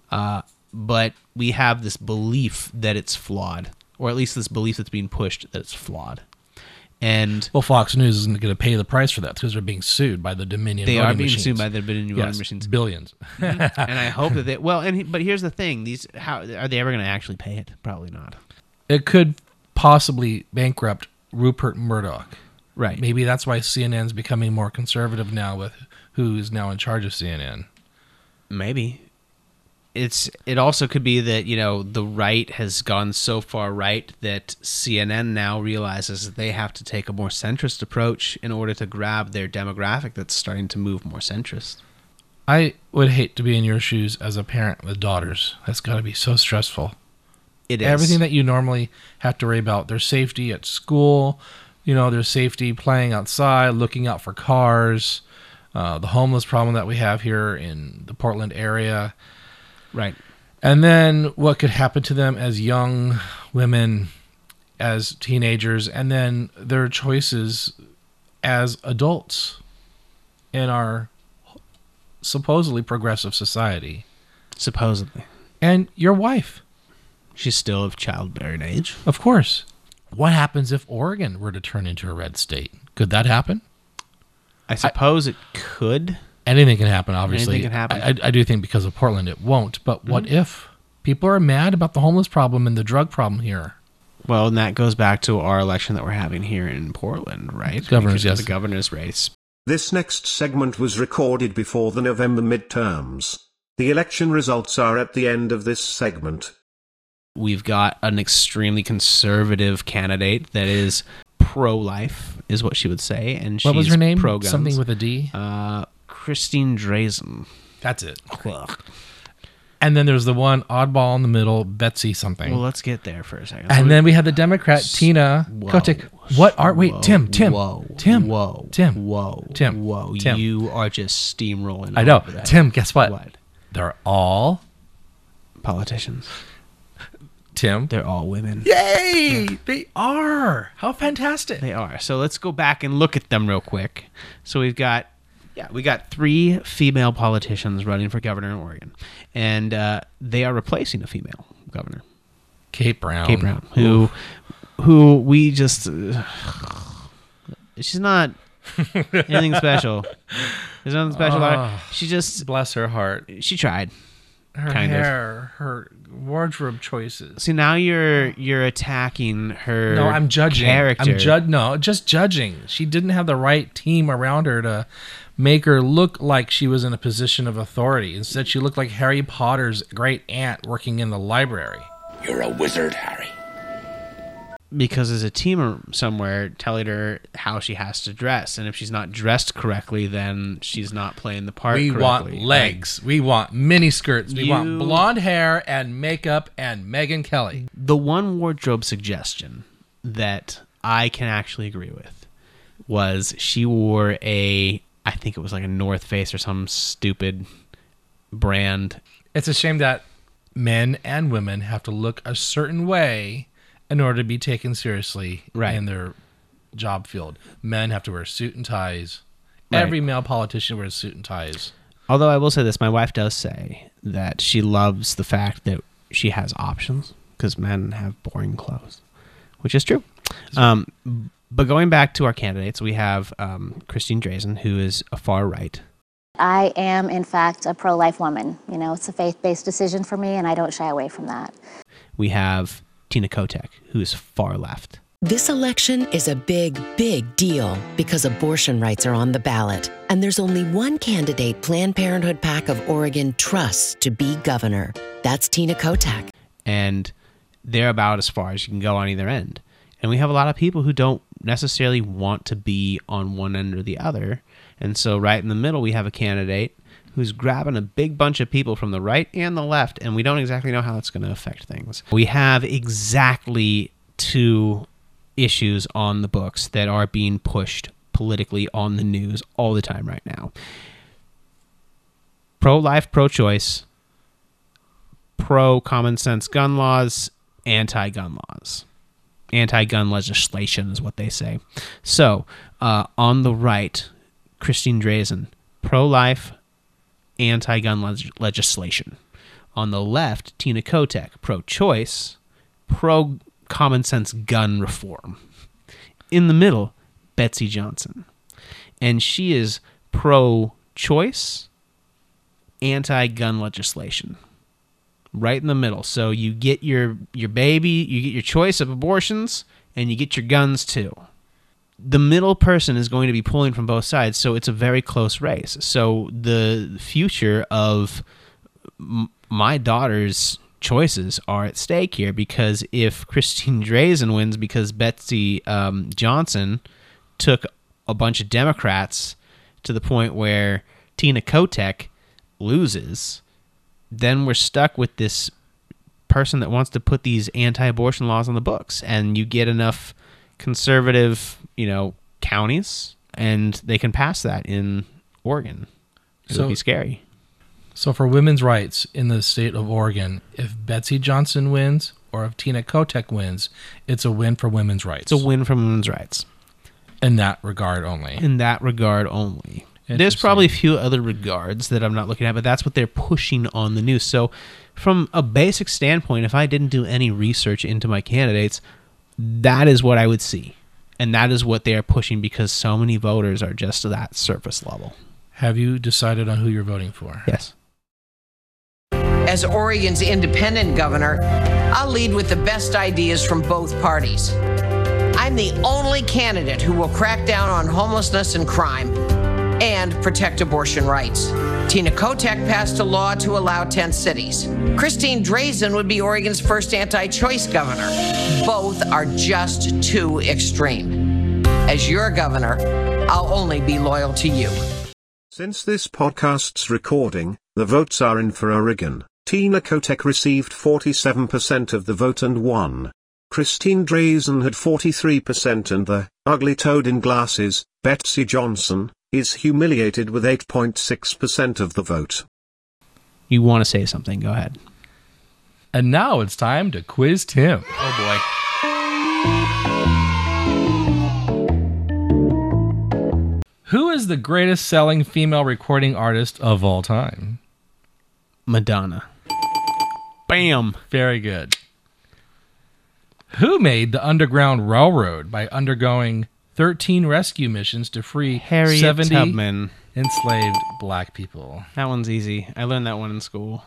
uh, but we have this belief that it's flawed, or at least this belief that's being pushed that it's flawed. And Well, Fox News isn't going to pay the price for that because they're being sued by the Dominion. They are being machines. sued by the Dominion voting Yes, machines. billions. *laughs* and I hope that they well. And but here's the thing: these how are they ever going to actually pay it? Probably not. It could possibly bankrupt Rupert Murdoch. Right. Maybe that's why CNN's becoming more conservative now with who is now in charge of CNN. Maybe. It's it also could be that, you know, the right has gone so far right that CNN now realizes that they have to take a more centrist approach in order to grab their demographic that's starting to move more centrist. I would hate to be in your shoes as a parent with daughters. That's got to be so stressful. It is. Everything that you normally have to worry about their safety at school, you know, their safety playing outside, looking out for cars, uh, the homeless problem that we have here in the Portland area. Right. And then what could happen to them as young women, as teenagers, and then their choices as adults in our supposedly progressive society. Supposedly. And your wife. She's still of childbearing age. Of course. What happens if Oregon were to turn into a red state? Could that happen? I suppose it could. Anything can happen, obviously. Anything can happen. I, I- I do think because of Portland it won't. But what Mhm. if people are mad about the homeless problem and the drug problem here? Well, and that goes back to our election that we're having here in Portland, right? Governor's, Because yes. The governor's race. This next segment was recorded before the November midterms. The election results are at the end of this segment. We've got an extremely conservative candidate that is pro-life, is what she would say, and What was she's her name? Pro-guns. Something with a D? Uh, Christine Drazen. That's it. And then there's the one oddball in the middle, Betsy something. Well, let's get there for a second. And then we had the Democrat Tina Whoa. Kotek. What are wait, Whoa. Tim, Tim, Whoa. Tim, Whoa. Tim, Whoa. Tim, Whoa. Tim. You are just steamrolling. I know, over that. Tim. Guess what? What? They're all Politicians. Tim. They're all women. Yay! They are. How fantastic! They are. So let's go back and look at them real quick. So we've got, yeah, we got three female politicians running for governor in Oregon, and uh, they are replacing a female governor, Kate Brown. Kate Brown, who, who we just, uh, she's not *laughs* anything special. There's nothing special about her. Oh, She just bless her heart. She tried. Her kind of. hair, her wardrobe choices. See now you're you're attacking her. No, I'm judging. Character. I'm jud. No, just judging. She didn't have the right team around her to make her look like she was in a position of authority. Instead, she looked like Harry Potter's great aunt working in the library. You're a wizard, Harry. because there's a team somewhere telling her how she has to dress, and if she's not dressed correctly, then she's not playing the part. we correctly. want Like, legs. We want mini skirts. We want blonde hair and makeup and Megyn Kelly. the one wardrobe suggestion that I can actually agree with was she wore a, I think it was like a North Face or some stupid brand. It's a shame that men and women have to look a certain way in order to be taken seriously Right. in their job field. Men have to wear suit and ties. Right. Every male politician wears suit and ties. Although I will say this, my wife does say that she loves the fact that she has options because men have boring clothes, which is true. Um, but going back to our candidates, we have um, Christine Drazen, who is a far right. I am, in fact, a pro life woman. You know, it's a faith based decision for me, and I don't shy away from that. We have Tina Kotek, who is far left. This election is a big, big deal because abortion rights are on the ballot. And there's only one candidate Planned Parenthood PAC of Oregon trusts to be governor. That's Tina Kotek. and they're about as far as you can go on either end. And we have a lot of people who don't necessarily want to be on one end or the other. And so, right in the middle, we have a candidate who's grabbing a big bunch of people from the right and the left, and we don't exactly know how that's going to affect things. We have exactly two issues on the books that are being pushed politically on the news all the time right now pro life, pro choice, pro common sense gun laws, anti gun laws. Anti gun legislation is what they say. So, uh, on the right, Christine Drazen, pro life, anti gun leg- legislation. On the left, Tina Kotek, pro choice, pro common sense gun reform. In the middle, Betsy Johnson. And she is pro choice, anti gun legislation. Right in the middle. So you get your your baby, you get your choice of abortions, and you get your guns too. The middle person is going to be pulling from both sides, so it's a very close race. So the future of m- my daughter's choices are at stake here because if *laughs* Christine Drazen wins because Betsy um, Johnson took a bunch of Democrats to the point where Tina Kotek loses, then we're stuck with this person that wants to put these anti-abortion laws on the books and you get enough conservative, you know, counties and they can pass that in Oregon. It So- would be scary. So for women's rights in the state of Oregon, if Betsy Johnson wins or if Tina Kotek wins, it's a win for women's rights. It's a win for women's rights. In that regard only. in that regard only. There's probably a few other regards that I'm not looking at, but that's what they're pushing on the news. So, from a basic standpoint, if I didn't do any research into my candidates, that is what I would see. And that is what they are pushing because so many voters are just that surface level. Have you decided on who you're voting for? Yes. As Oregon's independent governor, I'll lead with the best ideas from both parties. I'm the only candidate who will crack down on homelessness and crime and protect abortion rights. Tina Kotek passed a law to allow 10 cities. Christine Drazen would be Oregon's first anti choice governor. Both are just too extreme. As your governor, I'll only be loyal to you. Since this podcast's recording, the votes are in for Oregon. Tina Kotek received 47% of the vote and won. Christine Drazen had 43% and the ugly toad in glasses, Betsy Johnson, is humiliated with 8.6% of the vote. You want to say something? Go ahead. And now it's time to quiz Tim. Oh boy. Who is the greatest selling female recording artist of all time? Madonna. Bam. Very good. Who made the Underground Railroad by undergoing 13 rescue missions to free Harriet 70 Tubman. enslaved black people? That one's easy. I learned that one in school.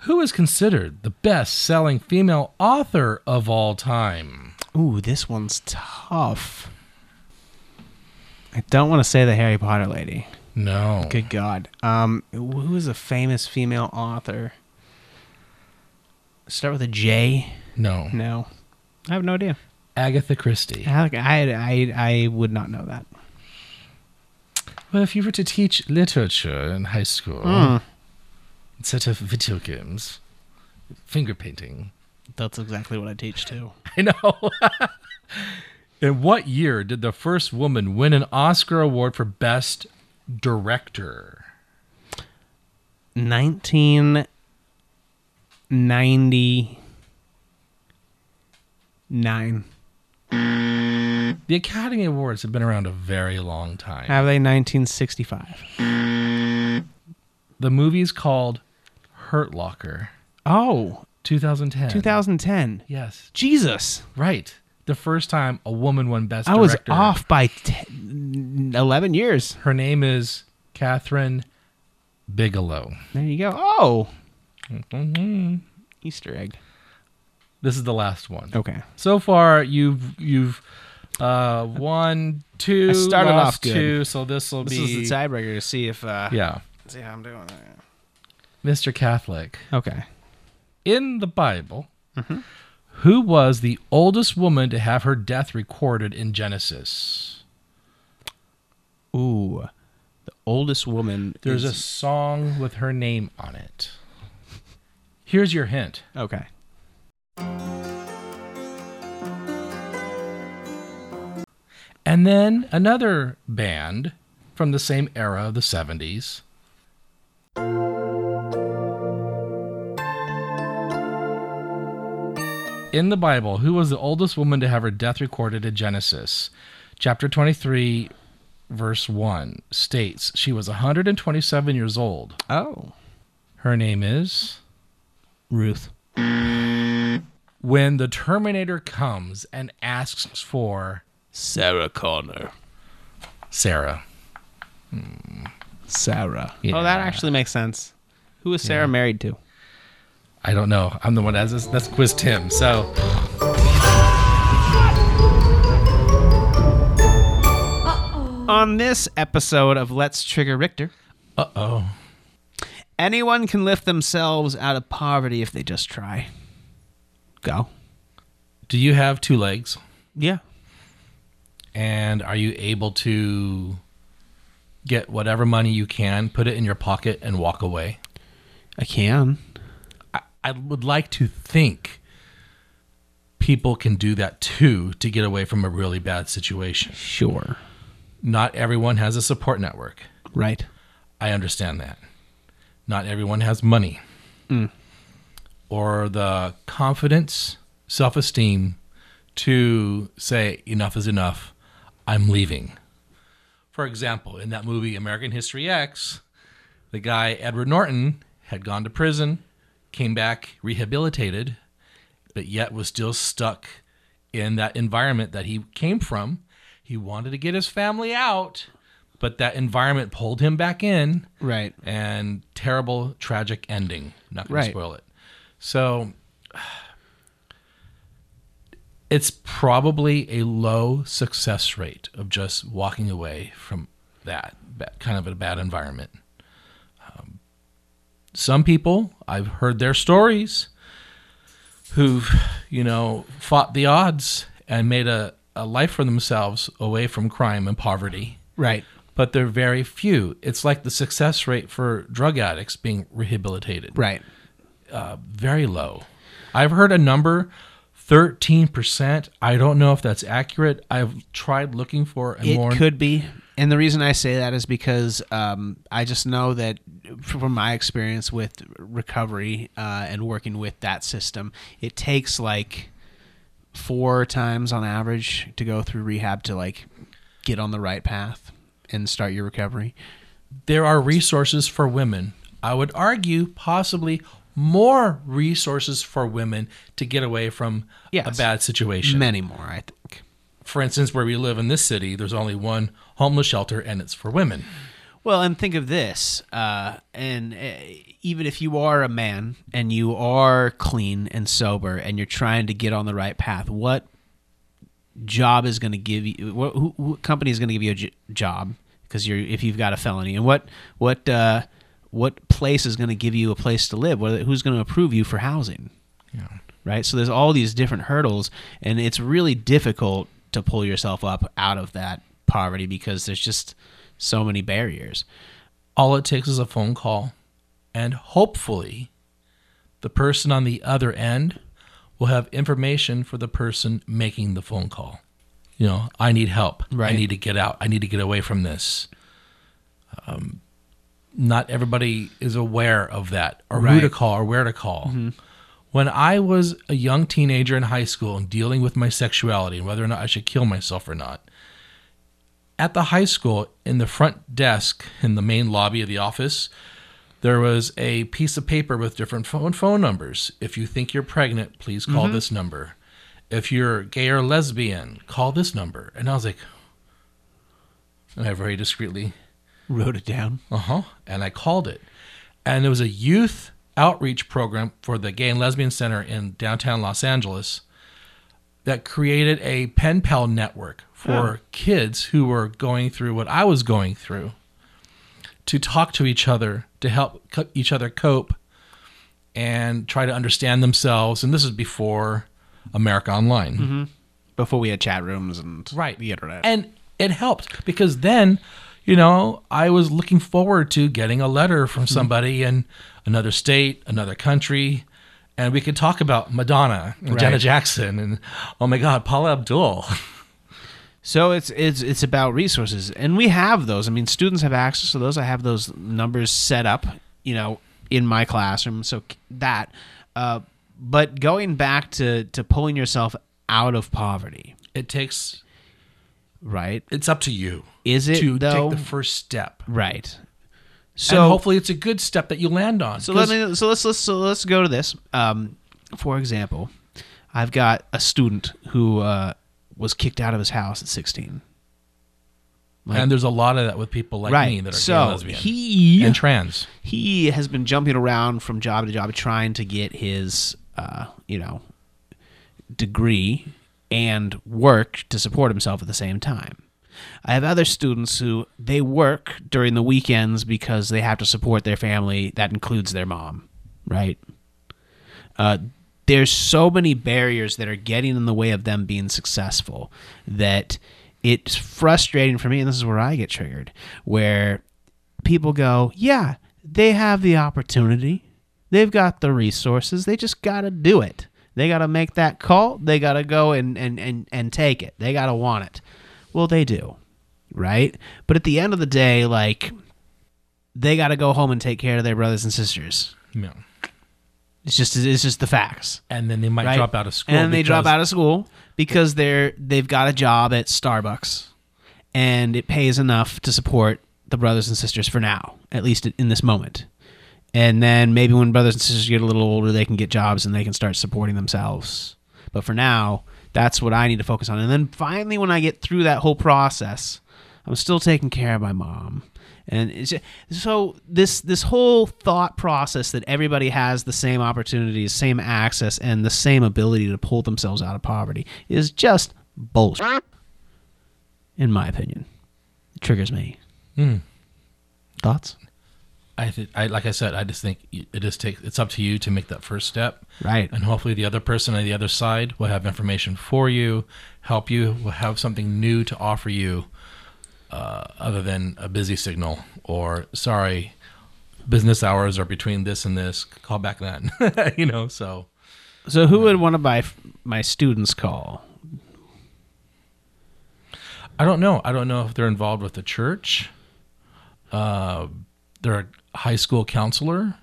Who is considered the best selling female author of all time? Ooh, this one's tough. I don't want to say the Harry Potter lady. No. Good God. Um, who is a famous female author? Start with a J. No. No, I have no idea. Agatha Christie. I, I, I, would not know that. Well, if you were to teach literature in high school Hmm. instead of video games, finger painting. That's exactly what I teach too. *laughs* I know. *laughs* in what year did the first woman win an Oscar award for Best Director? 1999. The Academy Awards have been around a very long time. Have they 1965? The movie's called Hurt Locker. Oh, 2010. 2010. Yes. Jesus. Right. The first time a woman won Best I was Director. off by 10, 11 years. Her name is Kathryn Bigelow. There you go. Oh, Mhm. Easter egg. This is the last one. Okay. So far, you've you've uh, one, two, I started off good. two, so this will be This be is the tiebreaker to see if uh, yeah, see how I'm doing. Mr. Catholic. Okay. In the Bible, Mhm. who was the oldest woman to have her death recorded in Genesis? Ooh, the oldest woman. There's a is, song with her name on it. Here's your hint. okay. And then another band from the same era of the 70s. In the Bible, who was the oldest woman to have her death recorded in Genesis? Chapter 23, verse 1 states she was 127 years old. Oh, Her name is Ruth. When the Terminator comes and asks for Sarah Connor. Sarah. Sarah. Oh, that actually makes sense. Who is Sarah Yeah. married to? I don't know. I'm the one that has this. That's quiz Tim. So On this episode of Let's Trigger Rictor, uh oh. anyone can lift themselves out of poverty if they just try. Go. Do you have two legs? Yeah. And are you able to get whatever money you can, put it in your pocket, and walk away? I can. I, I would like to think people can do that too to get away from a really bad situation. Sure. Not everyone has a support network. Right. I understand that. Not everyone has money Mm. Or the confidence, self esteem to say enough is enough. I'm leaving. For example, in that movie American History X, the guy Edward Norton had gone to prison, came back rehabilitated, but yet was still stuck in that environment that he came from. He wanted to get his family out, but that environment pulled him back in. Right. And terrible, tragic ending. Not going Right. to spoil it. So it's probably a low success rate of just walking away from that kind of a bad environment. Um, some people, I've heard their stories, who've, you know, fought the odds and made a, a life for themselves away from crime and poverty. Right. But they're very few. It's like the success rate for drug addicts being rehabilitated. Right. Uh, very low. I've heard a number, 13%. I don't know if that's accurate. I've tried looking for a It more. could be. And the reason I say that is because um, I just know that from my experience with recovery uh, and working with that system, it takes like four times on average to go through rehab to like get on the right path and start your recovery. there are resources for women. I would argue possibly more resources for women to get away from a bad situation. Many more, I think. For instance, where we live in this city, there's only one homeless shelter and it's for women. Well, and think of this, uh, and uh, even if you are a man and you are clean and sober and you're trying to get on the right path, what job is going to give you? What who, who company is going to give you a j- job? Because you're if you've got a felony, and what what uh, what place is going to give you a place to live? What, who's going to approve you for housing? Yeah. Right. So there's all these different hurdles, and it's really difficult to pull yourself up out of that poverty because there's just so many barriers. All it takes is a phone call, and hopefully, the person on the other end will have information for the person making the phone call. You know, I need help. Right. I need to get out. I need to get away from this. Um, not everybody is aware of that, or who to call, or where to call. Mhm. When I was a young teenager in high school and dealing with my sexuality and whether or not I should kill myself or not, at the high school, in the front desk in the main lobby of the office, there was a piece of paper with different phone phone numbers. If you think you're pregnant, please call Mhm. this number. If you're gay or lesbian, call this number. And I was like, and I very discreetly Wrote it down. Uh huh. And I called it. And it was a youth outreach program for the Gay and Lesbian Center in downtown Los Angeles that created a pen pal network for Oh. kids who were going through what I was going through to talk to each other, to help each other cope and try to understand themselves. And this is before America Online. Mm-hmm. Before we had chat rooms and right. the internet. And it helped because then, you know, I was looking forward to getting a letter from somebody in another state, another country, and we could talk about Madonna and Right. Janet Jackson and oh my God, Paula Abdul. *laughs* So it's it's it's about resources, and we have those. I mean, students have access to those. I have those numbers set up, you know, in my classroom. So that, uh, but going back to to pulling yourself out of poverty, it takes right. It's up to you. Is it to though? take the first step? Right. So So- hopefully it's a good step that you land on. So let me so let's let's so let's go to this. Um, for example, I've got a student who uh, was kicked out of his house at 16. Like- and there's a lot of that with people like right. me that are so gay lesbian he and trans. He has been jumping around from job to job trying to get his, uh, you know, degree and work to support himself at the same time. I have other students who they work during the weekends because they have to support their family. That includes their mom, right? Uh, there's so many barriers that are getting in the way of them being successful that it's frustrating for me. And this is where I get triggered, where people go, yeah, they have the opportunity. They've got the resources. They just got to do it. They got to make that call. They got to go and, and, and, and take it. They got to want it. Well, they do, right? But at the end of the day, like, they got to go home and take care of their brothers and sisters. Yeah. It's just it's just the facts. And then they might drop out of school And they drop out of school because they're they've got a job at Starbucks, and it pays enough to support the brothers and sisters for now, at least in this moment. And then maybe when brothers and sisters get a little older, they can get jobs and they can start supporting themselves. But for now, that's what I need to focus on. And then finally, when I get through that whole process, I'm still taking care of my mom. And it's so this this whole thought process that everybody has the same opportunities, same access, and the same ability to pull themselves out of poverty is just bullshit. In my opinion, it triggers me. Hmm. Thoughts? I, th- I like I said, I just think it just takes. It's up to you to make that first step, Right. And hopefully, the other person on the other side will have information for you, help you, will have something new to offer you, uh, other than a busy signal or sorry, business hours are between this and this. Call back then, *laughs* you know. So So who would want to buy f- my students call? I don't know. I don't know if they're involved with the church. Uh, they're a high school counselor.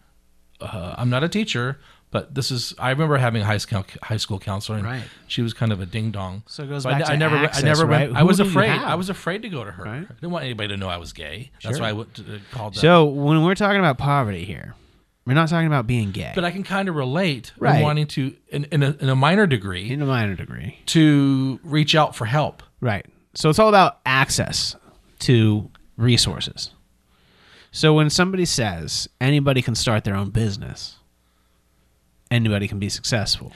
Uh, I'm not a teacher, but this is. I remember having a high school high school counselor, and Right. she was kind of a ding dong. So it goes I back ne- to I never. access, I never right? went. I was afraid. I was afraid to go to her. Right. I didn't want anybody to know I was gay. That's Sure. why I went to, uh, called. That. So when we're talking about poverty here, we're not talking about being gay. but I can kind of relate Right. wanting to, in, in, a, in a minor degree, in a minor degree, to reach out for help. Right. So it's all about access to resources. So when somebody says anybody can start their own business, anybody can be successful.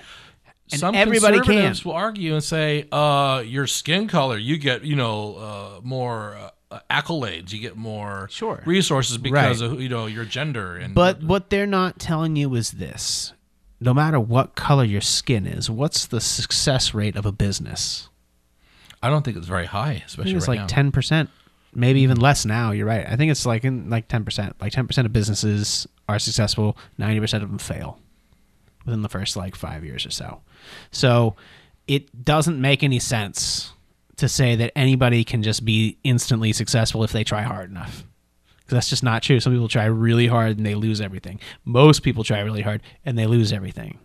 And Some everybody can. conservatives will argue and say, uh, "Your skin color, you get, you know, uh, more uh, accolades, you get more Sure. resources because Right. of you know your gender." And But what they're not telling you is this. No matter what color your skin is, what's the success rate of a business? I don't think it's very high, especially it's right like ten percent, maybe even less now. You're right. I think it's like in like ten percent. Like ten percent of businesses are successful. Ninety percent of them fail within the first like five years or so. So it doesn't make any sense to say that anybody can just be instantly successful if they try hard enough. Because that's just not true. Some people try really hard and they lose everything. Most people try really hard and they lose everything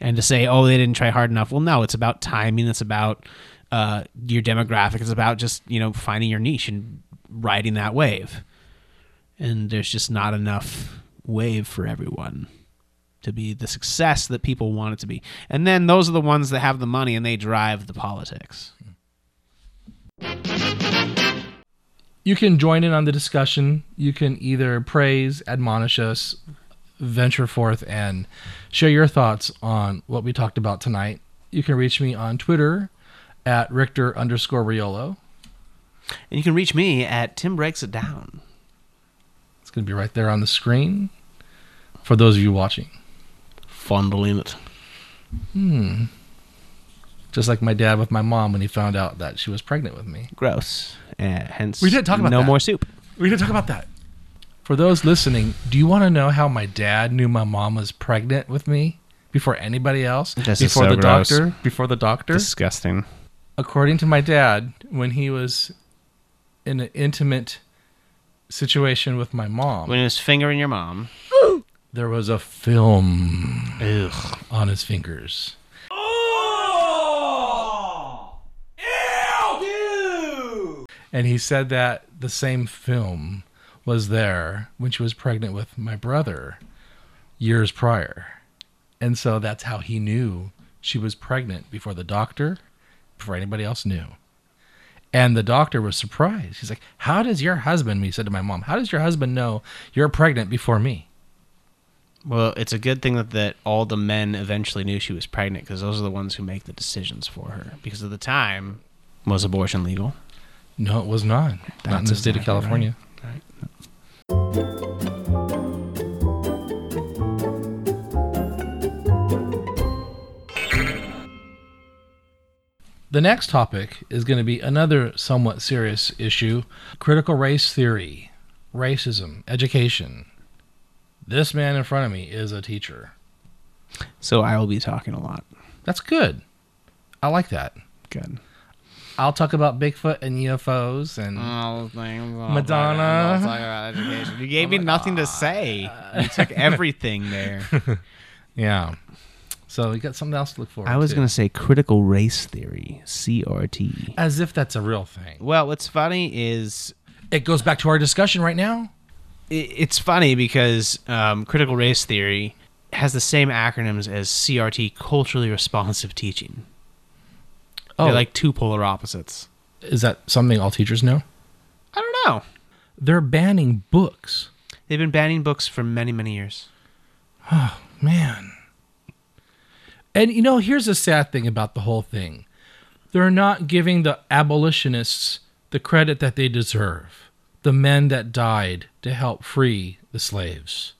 and to say, oh, they didn't try hard enough. Well, no, it's about timing. It's about uh, your demographic. is about just you know finding your niche and riding that wave. And there's just not enough wave for everyone to be the success that people want it to be. And then those are the ones that have the money and they drive the politics. you can join in on the discussion. You can either praise, admonish us, venture forth, and share your thoughts on what we talked about tonight. You can reach me on Twitter at Rictor underscore Riolo. And you can reach me at Tim Breaks It Down. It's going to be right there on the screen for those of you watching. Fondling it. Hmm. Just like my dad with my mom when he found out that she was pregnant with me. Gross. And hence, We didn't talk about no that. more soup. We didn't talk about that. For those listening, do you want to know how my dad knew my mom was pregnant with me before anybody else? This is before so the gross. doctor? Before the doctor? Disgusting. According to my dad, when he was in an intimate situation with my mom, When he was fingering your mom. there was a film on his fingers. Oh! Ew! And he said that the same film was there when she was pregnant with my brother years prior. And so that's how he knew she was pregnant before the doctor, before anybody else knew. And the doctor was surprised. He's like, How does your husband, he said to my mom, How does your husband know you're pregnant before me? Well, it's a good thing that, that all the men eventually knew she was pregnant because those are the ones who make the decisions for her. Because at the time, was abortion legal? No, it was not. not in That's the state of California. right. The next topic is going to be another somewhat serious issue critical race theory, racism, education. This man in front of me is a teacher. So I will be talking a lot. That's good. I like that. Good. I'll talk about Bigfoot and UFOs and all things. All Madonna. You gave me oh nothing to say. You took everything there. *laughs* Yeah. So you got something else to look forward to. I was going to say critical race theory, CRT. As if that's a real thing. Well, what's funny is it goes back to our discussion right now. It's funny because um, critical race theory has the same acronyms as CRT, culturally responsive teaching. Oh. They're like two polar opposites. Is that something all teachers know? I don't know. They're banning books. They've been banning books for many, many years. Oh, man. And you know, here's a sad thing about the whole thing they're not giving the abolitionists the credit that they deserve. The men that died to help free the slaves.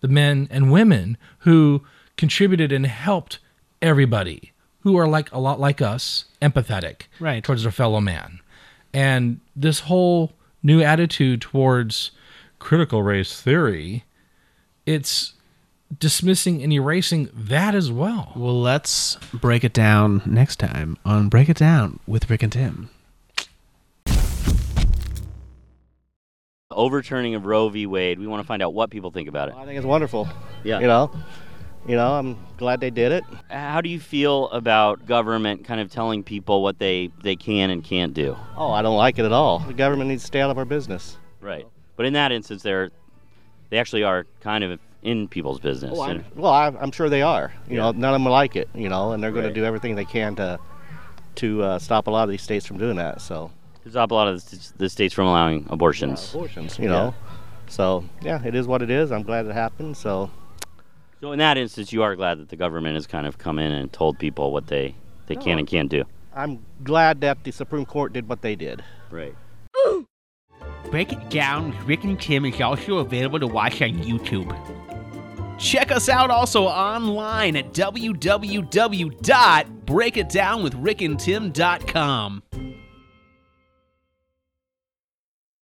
The men and women who contributed and helped everybody, who are like a lot like us, empathetic Right. towards their fellow man. And this whole new attitude towards critical race theory, it's dismissing and erasing that as well. Well, let's break it down next time on Break It Down with Rick and Tim. overturning of Roe v. Wade. We want to find out what people think about it. I think it's wonderful. Yeah. You know, you know, I'm glad they did it. How do you feel about government kind of telling people what they, they can and can't do? Oh, I don't like it at all. The government needs to stay out of our business. Right. But in that instance, they're they actually are kind of in people's business. Oh, I'm, well, I, I'm sure they are. You know, none of them like it. You know, and they're going Right. to do everything they can to to uh, stop a lot of these states from doing that. So to stop a lot of the states from allowing abortions. abortions, you know. So yeah, it is what it is. I'm glad it happened. So So in that instance, you are glad that the government has kind of come in and told people what they, they can and can't do. I'm glad that the Supreme Court did what they did. Right. Break It Down with Rick and Tim is also available to watch on YouTube. Check us out also online at www.breakitdownwithrickandtim.com.